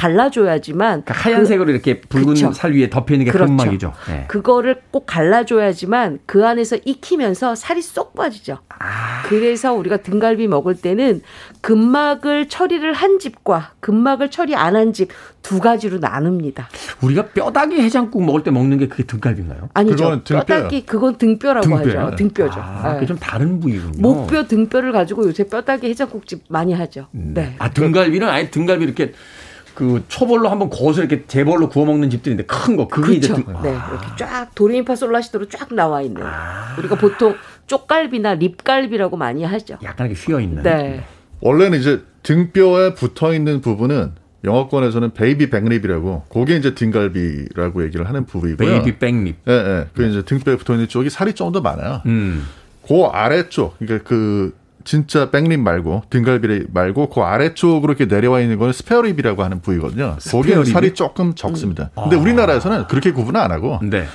[SPEAKER 3] 갈라줘야지만
[SPEAKER 1] 그러니까 하얀색으로 그, 이렇게 붉은 그쵸. 살 위에 덮여 있는 게 그렇죠. 근막이죠. 네.
[SPEAKER 3] 그거를 꼭 갈라줘야지만 그 안에서 익히면서 살이 쏙 빠지죠. 아. 그래서 우리가 등갈비 먹을 때는 근막을 처리를 한 집과 근막을 처리 안 한 집 두 가지로 나눕니다.
[SPEAKER 1] 우리가 뼈다귀 해장국 먹을 때 먹는 게 그게 등갈비인가요?
[SPEAKER 3] 아니죠. 뼈다귀 그건 등뼈라고 등뼈요? 하죠. 등뼈죠.
[SPEAKER 1] 아, 그게 좀 다른 부위군요.
[SPEAKER 3] 목뼈 등뼈를 가지고 요새 뼈다귀 해장국집 많이 하죠. 음. 네.
[SPEAKER 1] 아 등갈비는 아예 등갈비 이렇게 그 초벌로 한번 거어서 이렇게 재벌로 구워 먹는 집들인데 큰 거 그게
[SPEAKER 3] 그렇죠. 이제 네 이렇게 쫙 도레미파솔라시도로 쫙 나와 있는 아. 우리가 보통 쪽갈비나 립갈비라고 많이 하죠.
[SPEAKER 1] 약간 이렇게 휘어 있는.
[SPEAKER 3] 네.
[SPEAKER 4] 원래는 이제 등뼈에 붙어 있는 부분은 영어권에서는 baby back rib이라고 그게 이제 등갈비라고 얘기를 하는 부위고요.
[SPEAKER 1] baby back rib.
[SPEAKER 4] 예, 예. 그 이제 등뼈에 붙어 있는 쪽이 살이 좀 더 많아요. 음. 그 아래쪽, 그러니까 그 진짜 back rib 말고 등갈비 말고 그 아래쪽으로 이렇게 내려와 있는 거는 spare rib이라고 하는 부위거든요. 거기는 살이 조금 적습니다. 음. 근데 아. 우리나라에서는 그렇게 구분 안 하고 네.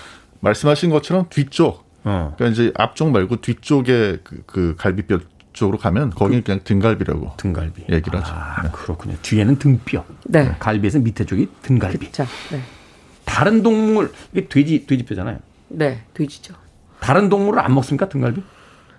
[SPEAKER 4] 말씀하신 것처럼 뒤쪽, 어. 그러니까 이제 앞쪽 말고 뒤쪽에 그, 그 갈비뼈 쪽으로 가면 거기는 그, 냥 등갈비라고
[SPEAKER 1] 등갈비
[SPEAKER 4] 얘기를 하죠.
[SPEAKER 1] 아, 네. 그렇군요. 뒤에는 등뼈. 네. 갈비에서 밑에 쪽이 등갈비.
[SPEAKER 3] 그렇죠. 네.
[SPEAKER 1] 다른 동물 이게 돼지 돼지뼈잖아요.
[SPEAKER 3] 네, 돼지죠.
[SPEAKER 1] 다른 동물을 안 먹습니까 등갈비?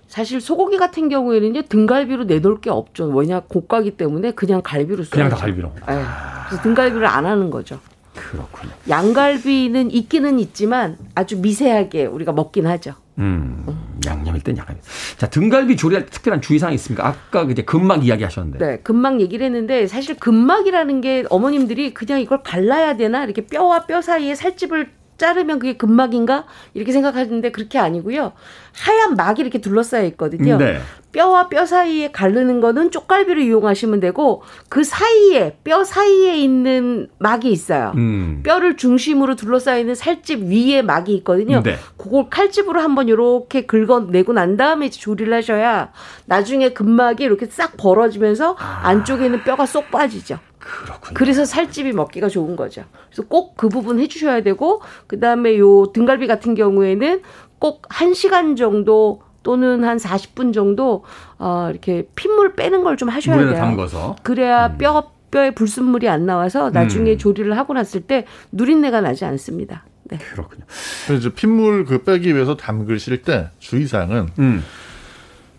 [SPEAKER 3] 사실 소고기 같은 경우에는요 등갈비로 내놓을 게 없죠. 왜냐 고가기 때문에 그냥 갈비로 써요.
[SPEAKER 1] 그냥 다 갈비로.
[SPEAKER 3] 네. 그래서 등갈비를 안 하는 거죠.
[SPEAKER 1] 그렇군요.
[SPEAKER 3] 양갈비는 있기는 있지만 아주 미세하게 우리가 먹긴 하죠.
[SPEAKER 1] 음, 양념일 땐 양념. 자, 등갈비 조리할 때 특별한 주의사항이 있습니까? 아까 이제 근막 이야기 하셨는데.
[SPEAKER 3] 네, 근막 얘기를 했는데 사실 근막이라는 게 어머님들이 그냥 이걸 갈라야 되나 이렇게 뼈와 뼈 사이에 살집을 자르면 그게 근막인가 이렇게 생각하는데 그렇게 아니고요. 하얀 막이 이렇게 둘러싸여 있거든요. 네. 뼈와 뼈 사이에 가르는 거는 쪽갈비를 이용하시면 되고 그 사이에 뼈 사이에 있는 막이 있어요. 음. 뼈를 중심으로 둘러싸여 있는 살집 위에 막이 있거든요. 네. 그걸 칼집으로 한번 이렇게 긁어내고 난 다음에 조리를 하셔야 나중에 근막이 이렇게 싹 벌어지면서 아. 안쪽에는 뼈가 쏙 빠지죠.
[SPEAKER 1] 그렇군요.
[SPEAKER 3] 그래서 살집이 먹기가 좋은 거죠. 그래서 꼭 그 부분 해주셔야 되고 그 다음에 요 등갈비 같은 경우에는 꼭 한 시간 정도 또는 한 40분 정도 어 이렇게 핏물 빼는 걸 좀 하셔야 돼요.
[SPEAKER 1] 담궈서.
[SPEAKER 3] 그래야 음. 뼈 뼈에 불순물이 안 나와서 나중에 음. 조리를 하고 났을 때 누린내가 나지 않습니다. 네.
[SPEAKER 1] 그렇군요.
[SPEAKER 4] 그래서 핏물 그 빼기 위해서 담그실 때 주의사항은 음.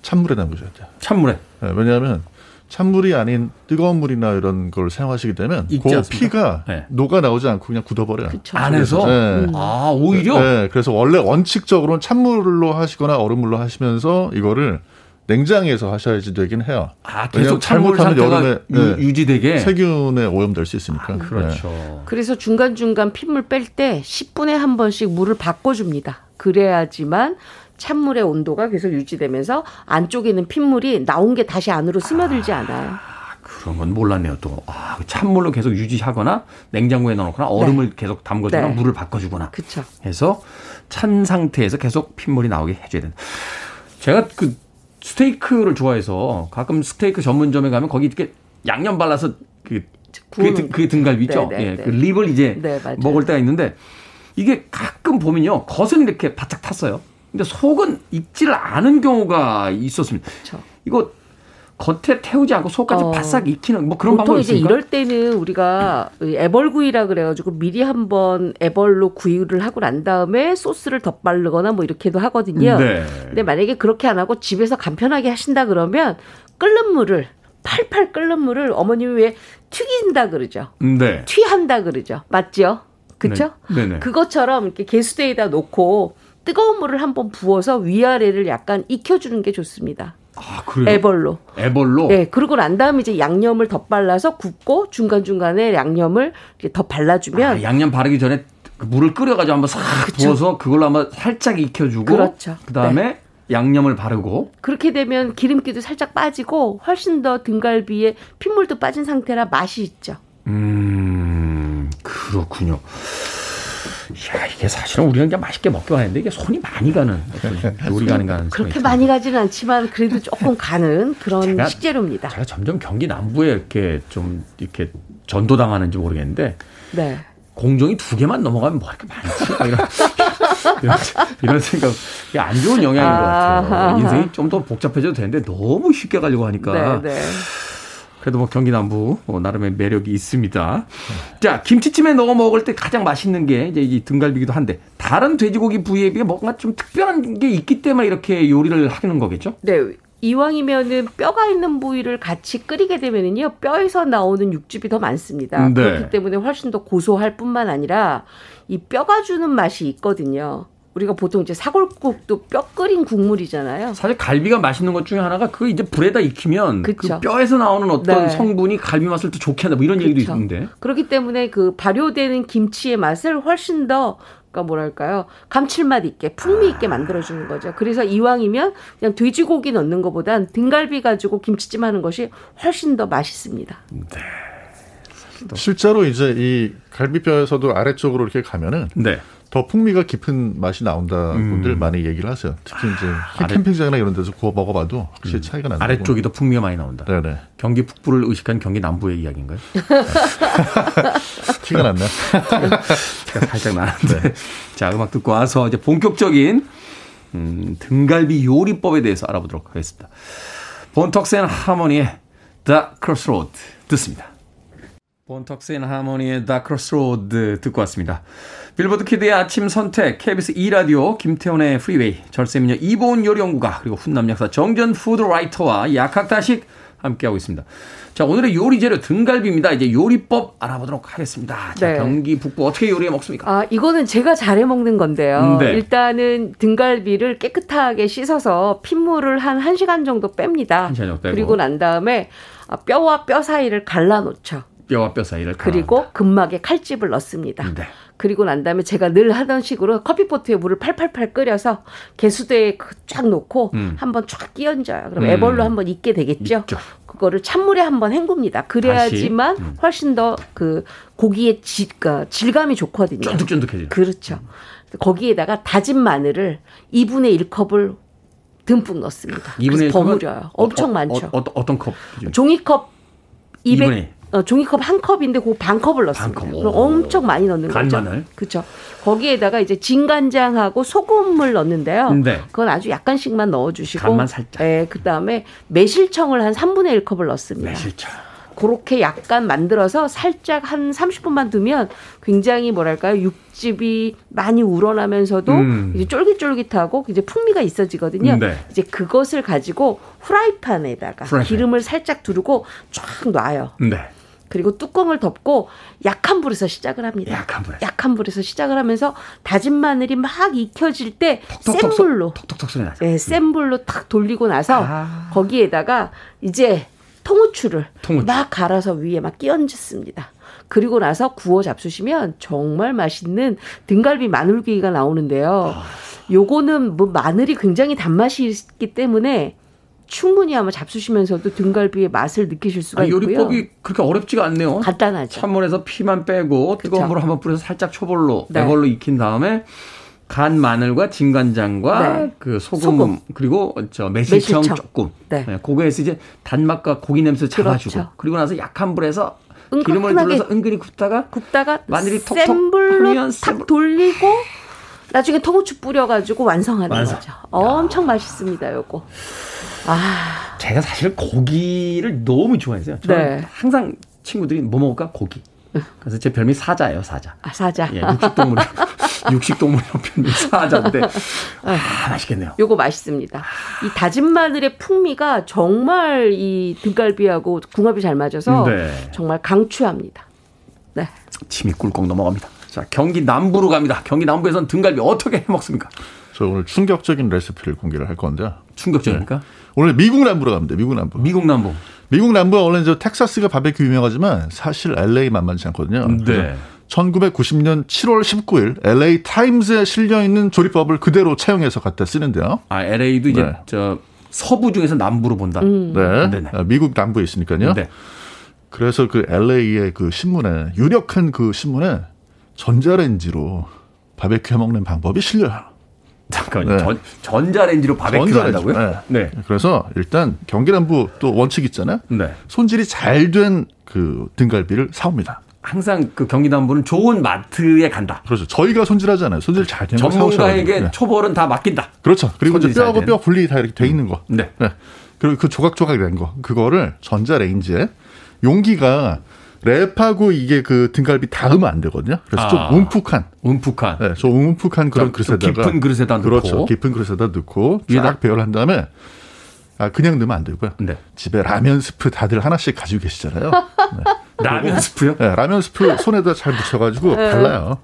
[SPEAKER 4] 찬물에 담그셔야 돼요.
[SPEAKER 1] 찬물에.
[SPEAKER 4] 네, 왜냐하면 찬물이 아닌 뜨거운 물이나 이런 걸 사용하시게 되면 그 않습니까? 피가 네. 녹아 나오지 않고 그냥 굳어버려요.
[SPEAKER 1] 그쵸. 안에서 네. 음. 아 오히려
[SPEAKER 4] 네, 그래서 원래 원칙적으로는 찬물로 하시거나 얼음물로 하시면서 이거를 냉장에서 하셔야지 되긴 해요.
[SPEAKER 1] 아, 계속 잘못하면 여름에 유, 네, 유 지되게
[SPEAKER 4] 세균에 오염될 수 있으니까. 아,
[SPEAKER 1] 그렇죠.
[SPEAKER 3] 네. 그래서 중간 중간 핏물 뺄 때 10분에 한 번씩 물을 바꿔줍니다. 그래야지만 찬물의 온도가 계속 유지되면서 안쪽에 있는 핏물이 나온 게 다시 안으로 스며들지 않아요. 아,
[SPEAKER 1] 그런 건 몰랐네요 또. 아, 찬물로 계속 유지하거나 냉장고에 넣어놓거나 얼음을 네. 계속 담궈주거나 네. 물을 바꿔주거나
[SPEAKER 3] 그쵸.
[SPEAKER 1] 해서 찬 상태에서 계속 pit물이 나오게 해줘야 된다. 제가 그 스테이크를 좋아해서 가끔 스테이크 전문점에 가면 거기 이렇게 양념 발라서 그 그게, 등, 그게 등갈비 있죠. 네, 네, 예, 네. 그 립을 이제 먹을 때가 있는데 이게 가끔 보면요 겉은 이렇게 바짝 탔어요. 근데 속은 익지를 않은 경우가 있었습니다. 그렇죠. 이거 겉에 태우지 않고 속까지 어. 바싹 익히는 뭐 그런 방법이 있습니까?
[SPEAKER 3] 이럴 때는 우리가 애벌구이라 그래가지고 미리 한번 애벌로 구이를 하고 난 다음에 소스를 덧바르거나 뭐 이렇게도 하거든요. 네. 근데 만약에 그렇게 안 하고 집에서 간편하게 하신다 그러면 끓는 물을 팔팔 끓는 물을 어머님이 왜 튀긴다 그러죠.
[SPEAKER 1] 네.
[SPEAKER 3] 튀한다 그러죠. 맞죠? 그렇죠?
[SPEAKER 1] 네.
[SPEAKER 3] 그것처럼 이렇게 개수대에다 놓고 뜨거운 물을 한번 부어서 위아래를 약간 익혀주는 게 좋습니다.
[SPEAKER 1] 아, 그래요?
[SPEAKER 3] 애벌로.
[SPEAKER 1] 애벌로?
[SPEAKER 3] 네. 그러고 난 다음에 이제 양념을 덧발라서 굽고 중간중간에 양념을 이렇게 더 발라주면.
[SPEAKER 1] 아, 양념 바르기 전에 그 물을 끓여가지고 한번 싹 그쵸? 부어서 그걸로 한번 살짝 익혀주고.
[SPEAKER 3] 그렇죠.
[SPEAKER 1] 그 다음에 네. 양념을 바르고.
[SPEAKER 3] 그렇게 되면 기름기도 살짝 빠지고 훨씬 더 등갈비에 핏물도 빠진 상태라 맛이 있죠.
[SPEAKER 1] 음, 그렇군요. 야, 이게 사실은 우리가 그냥 맛있게 먹기만 했는데 이게 손이 많이 가는 요리가 아닌가
[SPEAKER 3] 그렇게 많이 가지는 않지만 그래도 조금 가는 그런 제가, 식재료입니다.
[SPEAKER 1] 제가 점점 경기 남부에 이렇게 좀 이렇게 전도당하는지 모르겠는데 네. 공정이 두 개만 넘어가면 뭐 이렇게 많지? 이런, 이런, 이런 생각. 이게 안 좋은 영향인 아, 것 같아요. 인생이 좀 더 복잡해져도 되는데 너무 쉽게 가려고 하니까. 네, 네. 그래도 뭐 경기 남부 뭐 나름의 매력이 있습니다. 자, 김치찜에 넣어 먹을 때 가장 맛있는 게 이제 이 등갈비기도 한데 다른 돼지고기 부위에 비해 뭔가 좀 특별한 게 있기 때문에 이렇게 요리를 하는 거겠죠?
[SPEAKER 3] 네. 이왕이면은 뼈가 있는 부위를 같이 끓이게 되면은요 뼈에서 나오는 육즙이 더 많습니다. 네. 그렇기 때문에 훨씬 더 고소할 뿐만 아니라 이 뼈가 주는 맛이 있거든요. 우리가 보통 이제 사골국도 뼈 끓인 국물이잖아요.
[SPEAKER 1] 사실 갈비가 맛있는 것 중에 하나가 그 이제 불에다 익히면 그 그쵸. 그 뼈에서 나오는 어떤 네. 성분이 갈비 맛을 또 좋게 한다 뭐 이런 그쵸. 얘기도 있는데.
[SPEAKER 3] 그렇기 때문에 그 발효되는 김치의 맛을 훨씬 더 그러니까 뭐랄까요 감칠맛 있게 풍미 있게 만들어주는 거죠. 그래서 이왕이면 그냥 돼지고기 넣는 것보단 등갈비 가지고 김치찜 하는 것이 훨씬 더 맛있습니다. 네.
[SPEAKER 4] 실제로 이제 이 갈비뼈에서도 아래쪽으로 이렇게 가면은 네. 더 풍미가 깊은 맛이 나온다 분들 음. 많이 얘기를 하세요. 특히 이제 아, 캠핑장이나 이런 데서 구워 먹어봐도 확실히 음. 차이가 나는
[SPEAKER 1] 아래쪽이 더 풍미가 많이 나온다.
[SPEAKER 4] 네네.
[SPEAKER 1] 경기 북부를 의식한 경기 남부의 이야기인가요?
[SPEAKER 4] 티가.
[SPEAKER 1] 티가 살짝 나는데. 네. 자, 음악 듣고 와서 이제 본격적인 음, 등갈비 요리법에 대해서 알아보도록 하겠습니다. 본 턱스 앤 하모니의 The Crossroad 듣습니다. 본 턱스 앤 하모니의 The Crossroad 듣고 왔습니다. 빌보드 키드의 아침 선택, KBS 2라디오, 김태훈의 프리웨이, 절세미녀 이보은 요리연구가, 그리고 훈남 약사 정재훈 food writer와 약학다식 함께하고 있습니다. 자, 오늘의 요리 재료 등갈비입니다. 이제 요리법 알아보도록 하겠습니다. 자, 네. 경기 북부 어떻게 요리해 먹습니까?
[SPEAKER 3] 아, 이거는 제가 잘해 먹는 건데요. 네. 일단은 등갈비를 깨끗하게 씻어서 핏물을 한 1시간 정도 뺍니다. 1시간 정도. 그리고 난 다음에 뼈와 뼈 사이를 갈라 놓죠.
[SPEAKER 1] 뼈와 뼈 사이를
[SPEAKER 3] 그리고 근막에 칼집을 넣습니다. 네. 그리고 난 다음에 제가 늘 하던 식으로 커피포트에 물을 팔팔팔 끓여서 개수대에 그쫙 놓고 음. 한번 쫙 끼얹어요. 그럼 음. 애벌로 한번 익게 되겠죠. 있죠. 그거를 찬물에 한번 헹굽니다. 그래야지만 음. 훨씬 더 그 고기의 질, 그러니까 질감이 좋거든요.
[SPEAKER 1] 쫀득쫀득해지죠.
[SPEAKER 3] 그렇죠. 음. 거기에다가 다진 마늘을 2분의 1컵을 듬뿍 넣습니다. 2분의 1 버무려요. 엄청 어, 많죠.
[SPEAKER 1] 어, 어, 떤 컵?
[SPEAKER 3] 종이컵 200, 2분의 어, 종이컵 한 컵인데 그 반 컵을 넣습니다. 반 컵. 그럼 엄청 많이 넣는 거죠. 간마늘. 그렇죠. 거기에다가 이제 진간장하고 소금을 넣는데요. 네. 그건 아주 약간씩만 넣어주시고.
[SPEAKER 1] 간만 살짝.
[SPEAKER 3] 네, 그 다음에 매실청을 한 3분의 1 컵을 넣습니다.
[SPEAKER 1] 매실청.
[SPEAKER 3] 그렇게 약간 만들어서 살짝 한 30분만 두면 굉장히 뭐랄까요 육즙이 많이 우러나면서도 음. 이제 쫄깃쫄깃하고 이제 풍미가 있어지거든요. 네. 이제 그것을 가지고 후라이팬에다가 프라이팬. 기름을 살짝 두르고 쫙 놔요. 네. 그리고 뚜껑을 덮고 약한 불에서 시작을 합니다.
[SPEAKER 1] 약한 불에.
[SPEAKER 3] 약한 불에서 시작을 하면서 다진 마늘이 막 익혀질 때 센 불로
[SPEAKER 1] 톡톡톡 소리 나죠.
[SPEAKER 3] 네, 센 불로 탁 돌리고 나서 아. 거기에다가 이제 통후추를 통후추. 막 갈아서 위에 막 끼얹습니다. 그리고 나서 구워 잡수시면 정말 맛있는 등갈비 마늘귀가 나오는데요. 아. 요거는 뭐 마늘이 굉장히 단맛이 있기 때문에 충분히 아마 잡수시면서도 등갈비의 맛을 느끼실 수가 아니,
[SPEAKER 1] 있고요. 요리법이 그렇게 어렵지가 않네요.
[SPEAKER 3] 간단하죠.
[SPEAKER 1] 찬물에서 피만 빼고 뜨거운 물 한번 뿌려서 살짝 초벌로 네. 배벌로 익힌 다음에 간 마늘과 진간장과 네. 그 소금, 소금, 그리고 저 매실청, 매실청. 조금. 네. 네. 그거에서 이제 단맛과 고기 냄새 잡아주고 그렇죠. 그리고 나서 약한 불에서 기름을 둘러서 은근히 굽다가
[SPEAKER 3] 굽다가 마늘이 톡톡 센 불로 탁 돌리고 나중에 통후추 뿌려가지고 완성하는 완성. 거죠. 엄청 맛있습니다, 요거.
[SPEAKER 1] 아. 제가 사실 고기를 너무 좋아해서요. 저는 네. 항상 친구들이 뭐 먹을까? 고기. 그래서 제 별명이 사자예요, 사자.
[SPEAKER 3] 아, 사자.
[SPEAKER 1] 예, 육식동물. 육식동물이라고 별명이 사자인데. 아, 맛있겠네요.
[SPEAKER 3] 요거 맛있습니다. 이 다진 마늘의 풍미가 정말 이 등갈비하고 궁합이 잘 맞아서 네. 정말 강추합니다. 네.
[SPEAKER 1] 침이 꿀꺽 넘어갑니다. 자, 경기 남부로 갑니다. 경기 남부에서는 등갈비 어떻게 해 먹습니까?
[SPEAKER 4] 저 오늘 충격적인 레시피를 공개를 할 건데요.
[SPEAKER 1] 충격적입니까? 네.
[SPEAKER 4] 오늘 미국 남부로 갑니다. 미국 남부.
[SPEAKER 1] 미국 남부.
[SPEAKER 4] 미국 남부가 원래 저 텍사스가 바베큐 유명하지만 사실 LA 만만치 않거든요. 네. 1990년 7월 19일 LA 타임즈에 실려 있는 조리법을 그대로 채용해서 갖다 쓰는데요.
[SPEAKER 1] 아, LA도 이제 네. 저 서부 중에서 남부로 본다. 음.
[SPEAKER 4] 네. 네네. 아, 미국 남부에 있으니까요. 네. 그래서 그 LA의 그 신문에 유력한 그 신문에 전자레인지로 바베큐 해 먹는 방법이 실려요.
[SPEAKER 1] 잠깐만요. 네. 전, 전자레인지로 바베큐 전자레인지. 한다고요?
[SPEAKER 4] 네. 네. 그래서 일단 경기남부 또 원칙 있잖아요. 네. 손질이 잘 된 그 등갈비를 사옵니다.
[SPEAKER 1] 항상 그 경기남부는 좋은 마트에 간다.
[SPEAKER 4] 그렇죠. 저희가 손질하잖아요. 손질 잘 되는
[SPEAKER 1] 전문가에게 네. 초벌은 다 맡긴다.
[SPEAKER 4] 그렇죠. 그리고 이제 뼈하고 뼈 분리 다 이렇게 돼 있는 거. 네. 네. 그리고 그 조각조각 된 거. 그거를 전자레인지에 용기가 랩하고 이게 그 등갈비 닿으면 안 되거든요. 그래서 아, 좀 움푹한.
[SPEAKER 1] 움푹한.
[SPEAKER 4] 네, 좀 움푹한 그런 그릇에다가.
[SPEAKER 1] 깊은 그릇에다 넣고.
[SPEAKER 4] 그렇죠. 깊은 그릇에다 넣고 쫙 배열한 다음에 아, 그냥 넣으면 안 되고요. 네. 집에 라면 스프 다들 하나씩 가지고 계시잖아요. 네.
[SPEAKER 1] 라면 스프요?
[SPEAKER 4] 네, 라면 스프 손에다 잘 묻혀가지고 네. 발라요.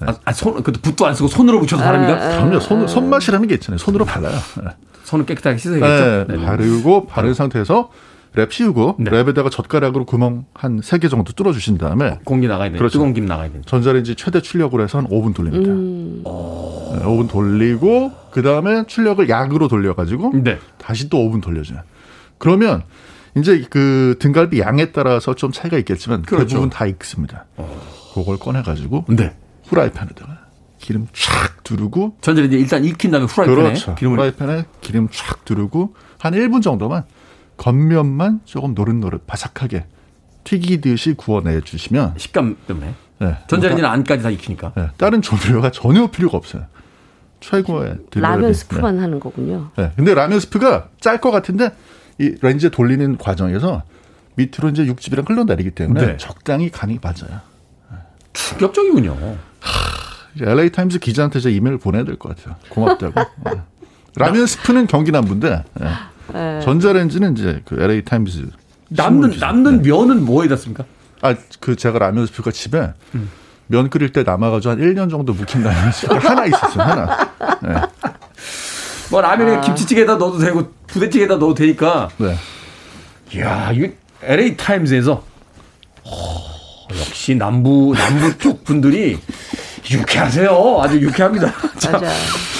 [SPEAKER 1] 네. 아, 아, 손, 그 붓도 안 쓰고 손으로 묻혀서 바릅니까? 아,
[SPEAKER 4] 아. 그럼요. 손, 손맛이라는 게 있잖아요. 손으로 발라요. 네.
[SPEAKER 1] 손을 깨끗하게 씻어야겠죠.
[SPEAKER 4] 네, 바르고 바른 상태에서 랩 씌우고 네. 랩에다가 젓가락으로 구멍 한 세 개 정도 뚫어 주신 다음에
[SPEAKER 1] 공기 나가야 돼요. 그렇죠. 뜨거운 김 나가야 돼요.
[SPEAKER 4] 전자레인지 최대 출력으로 해서 한 5분 돌립니다. 음. 네, 5분 돌리고 그다음에 출력을 약으로 돌려 가지고 네. 다시 또 5분 돌려줘요. 그러면 이제 그 등갈비 양에 따라서 좀 차이가 있겠지만 그렇죠. 대부분 다 익습니다. 어. 그걸 꺼내 가지고 네. 후라이팬에다가 기름 쫙 두르고
[SPEAKER 1] 전자레인지 일단 익힌 다음에 후라이팬에
[SPEAKER 4] 그렇죠. 기름을 후라이팬에 기름 쫙 두르고 한 1분 정도만 겉면만 조금 노릇노릇 바삭하게 튀기듯이 구워내 주시면
[SPEAKER 1] 식감 때문에 네. 전자레인지는 안까지 다 익히니까
[SPEAKER 4] 네. 다른 조미료가 전혀 필요가 없어요. 최고의
[SPEAKER 3] 라면 스프만 네. 하는 거군요.
[SPEAKER 4] 네. 근데 라면 스프가 짤 것 같은데 이 렌즈에 돌리는 과정에서 밑으로 이제 육즙이랑 흘러내리기 때문에 네. 적당히 간이 맞아요.
[SPEAKER 1] 충격적이군요.
[SPEAKER 4] LA 타임즈 기자한테 제 이메일 보내야 될 것 같아요. 고맙다고. 네. 라면 스프는 경기 남부인데 네. 네. 전자레인지는 이제 그 LA 타임즈
[SPEAKER 1] 남는 남는 네. 면은 뭐에다 씁니까?
[SPEAKER 4] 아 그 제가 라면 스프가 집에 음. 면 끓일 때 남아가지고 한 1년 정도 묵힌 라면 스프 하나 있었어요 하나. 네.
[SPEAKER 1] 뭐 라면에 아. 김치찌개에다 넣어도 되고 부대찌개에다 넣어도 되니까. 네. 이야 이 LA 타임즈에서 오, 역시 남부 남부 쪽 분들이 유쾌하세요. 아주 유쾌합니다. 맞아.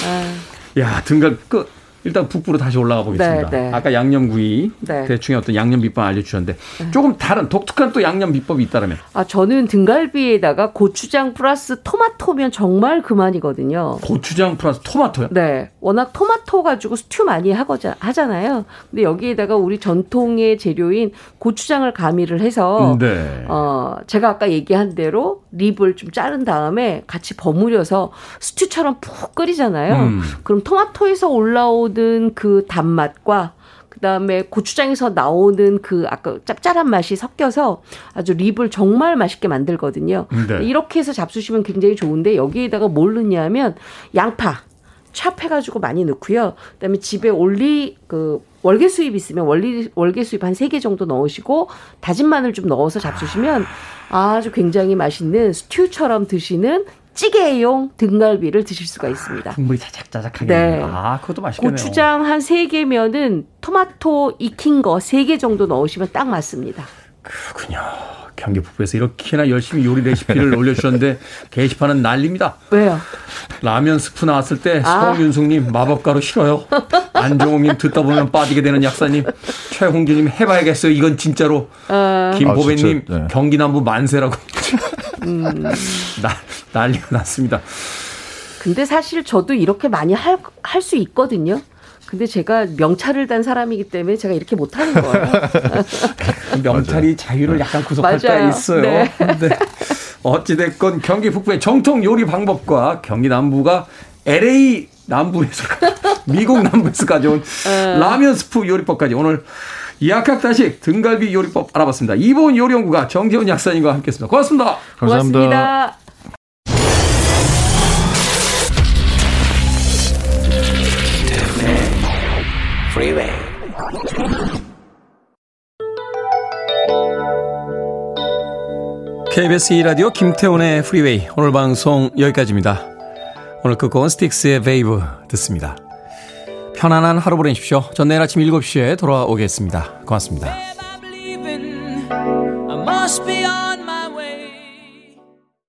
[SPEAKER 1] 아. 야 등갈 그 일단 북부로 다시 올라가 보겠습니다. 네, 네. 아까 양념구이 네. 대충의 어떤 양념 비법 알려주셨는데 네. 조금 다른 독특한 또 양념 비법이 있다면?
[SPEAKER 3] 아 저는 등갈비에다가 고추장 플러스 토마토면 정말 그만이거든요.
[SPEAKER 1] 고추장 플러스 토마토요?
[SPEAKER 3] 네, 워낙 토마토 가지고 스튜 많이 하거자 하잖아요. 근데 여기에다가 우리 전통의 재료인 고추장을 가미를 해서 음, 네. 어 제가 아까 얘기한 대로 립을 좀 자른 다음에 같이 버무려서 스튜처럼 푹 끓이잖아요. 음. 그럼 토마토에서 올라오는 그 단맛과 그다음에 고추장에서 나오는 그 아까 짭짤한 맛이 섞여서 아주 립을 정말 맛있게 만들거든요. 네. 이렇게 해서 잡수시면 굉장히 좋은데 여기에다가 뭘 넣냐면 양파 찹 해가지고 많이 넣고요. 그다음에 집에 올리 그 월계 수잎 있으면 월리 월계 수잎 한세 개 정도 넣으시고 다진 마늘 좀 넣어서 잡수시면 아주 굉장히 맛있는 스튜처럼 드시는 찌개용 등갈비를 드실 수가 있습니다.
[SPEAKER 1] 국물이 자작자작하게. 네. 아, 그것도 맛있겠네요.
[SPEAKER 3] 고추장 한 3개면은 토마토 익힌 거 3개 정도 넣으시면 딱 맞습니다.
[SPEAKER 1] 그렇군요. 경기 북부에서 이렇게나 열심히 요리 레시피를 올려주셨는데 게시판은 난립니다.
[SPEAKER 3] 왜요?
[SPEAKER 1] 라면 스프 나왔을 때 아. 서윤숙님 마법가루 싫어요. 안종욱님 듣다 보면 빠지게 되는 약사님. 최홍준님 해봐야겠어요. 이건 진짜로. 어. 김보배님 아, 네. 경기 남부 만세라고. 음. 나, 난리가 났습니다.
[SPEAKER 3] 근데 사실 저도 이렇게 많이 할수 있거든요. 근데 제가 명찰을 단 사람이기 때문에 제가 이렇게 못하는 거예요.
[SPEAKER 1] 명찰이 자유를 약간 구속할 때가 있어요. 네. 근데 어찌됐건 경기 북부의 정통 요리 방법과 경기 남부가 LA 남부에서 미국 남부에서 가져온 어. 라면 스프 요리법까지 오늘 이학학다식 등갈비 요리법 알아봤습니다. 이보은 요리연구가 정재훈 약사님과 함께했습니다. 고맙습니다.
[SPEAKER 4] 감사합니다. 고맙습니다.
[SPEAKER 1] KBS 2라디오 김태훈의 프리웨이 오늘 방송 여기까지입니다. 오늘 끝곡은 Styx의 Babe 듣습니다. 편안한 하루 보내십시오. 전 내일 아침 7시에 돌아오겠습니다. 고맙습니다.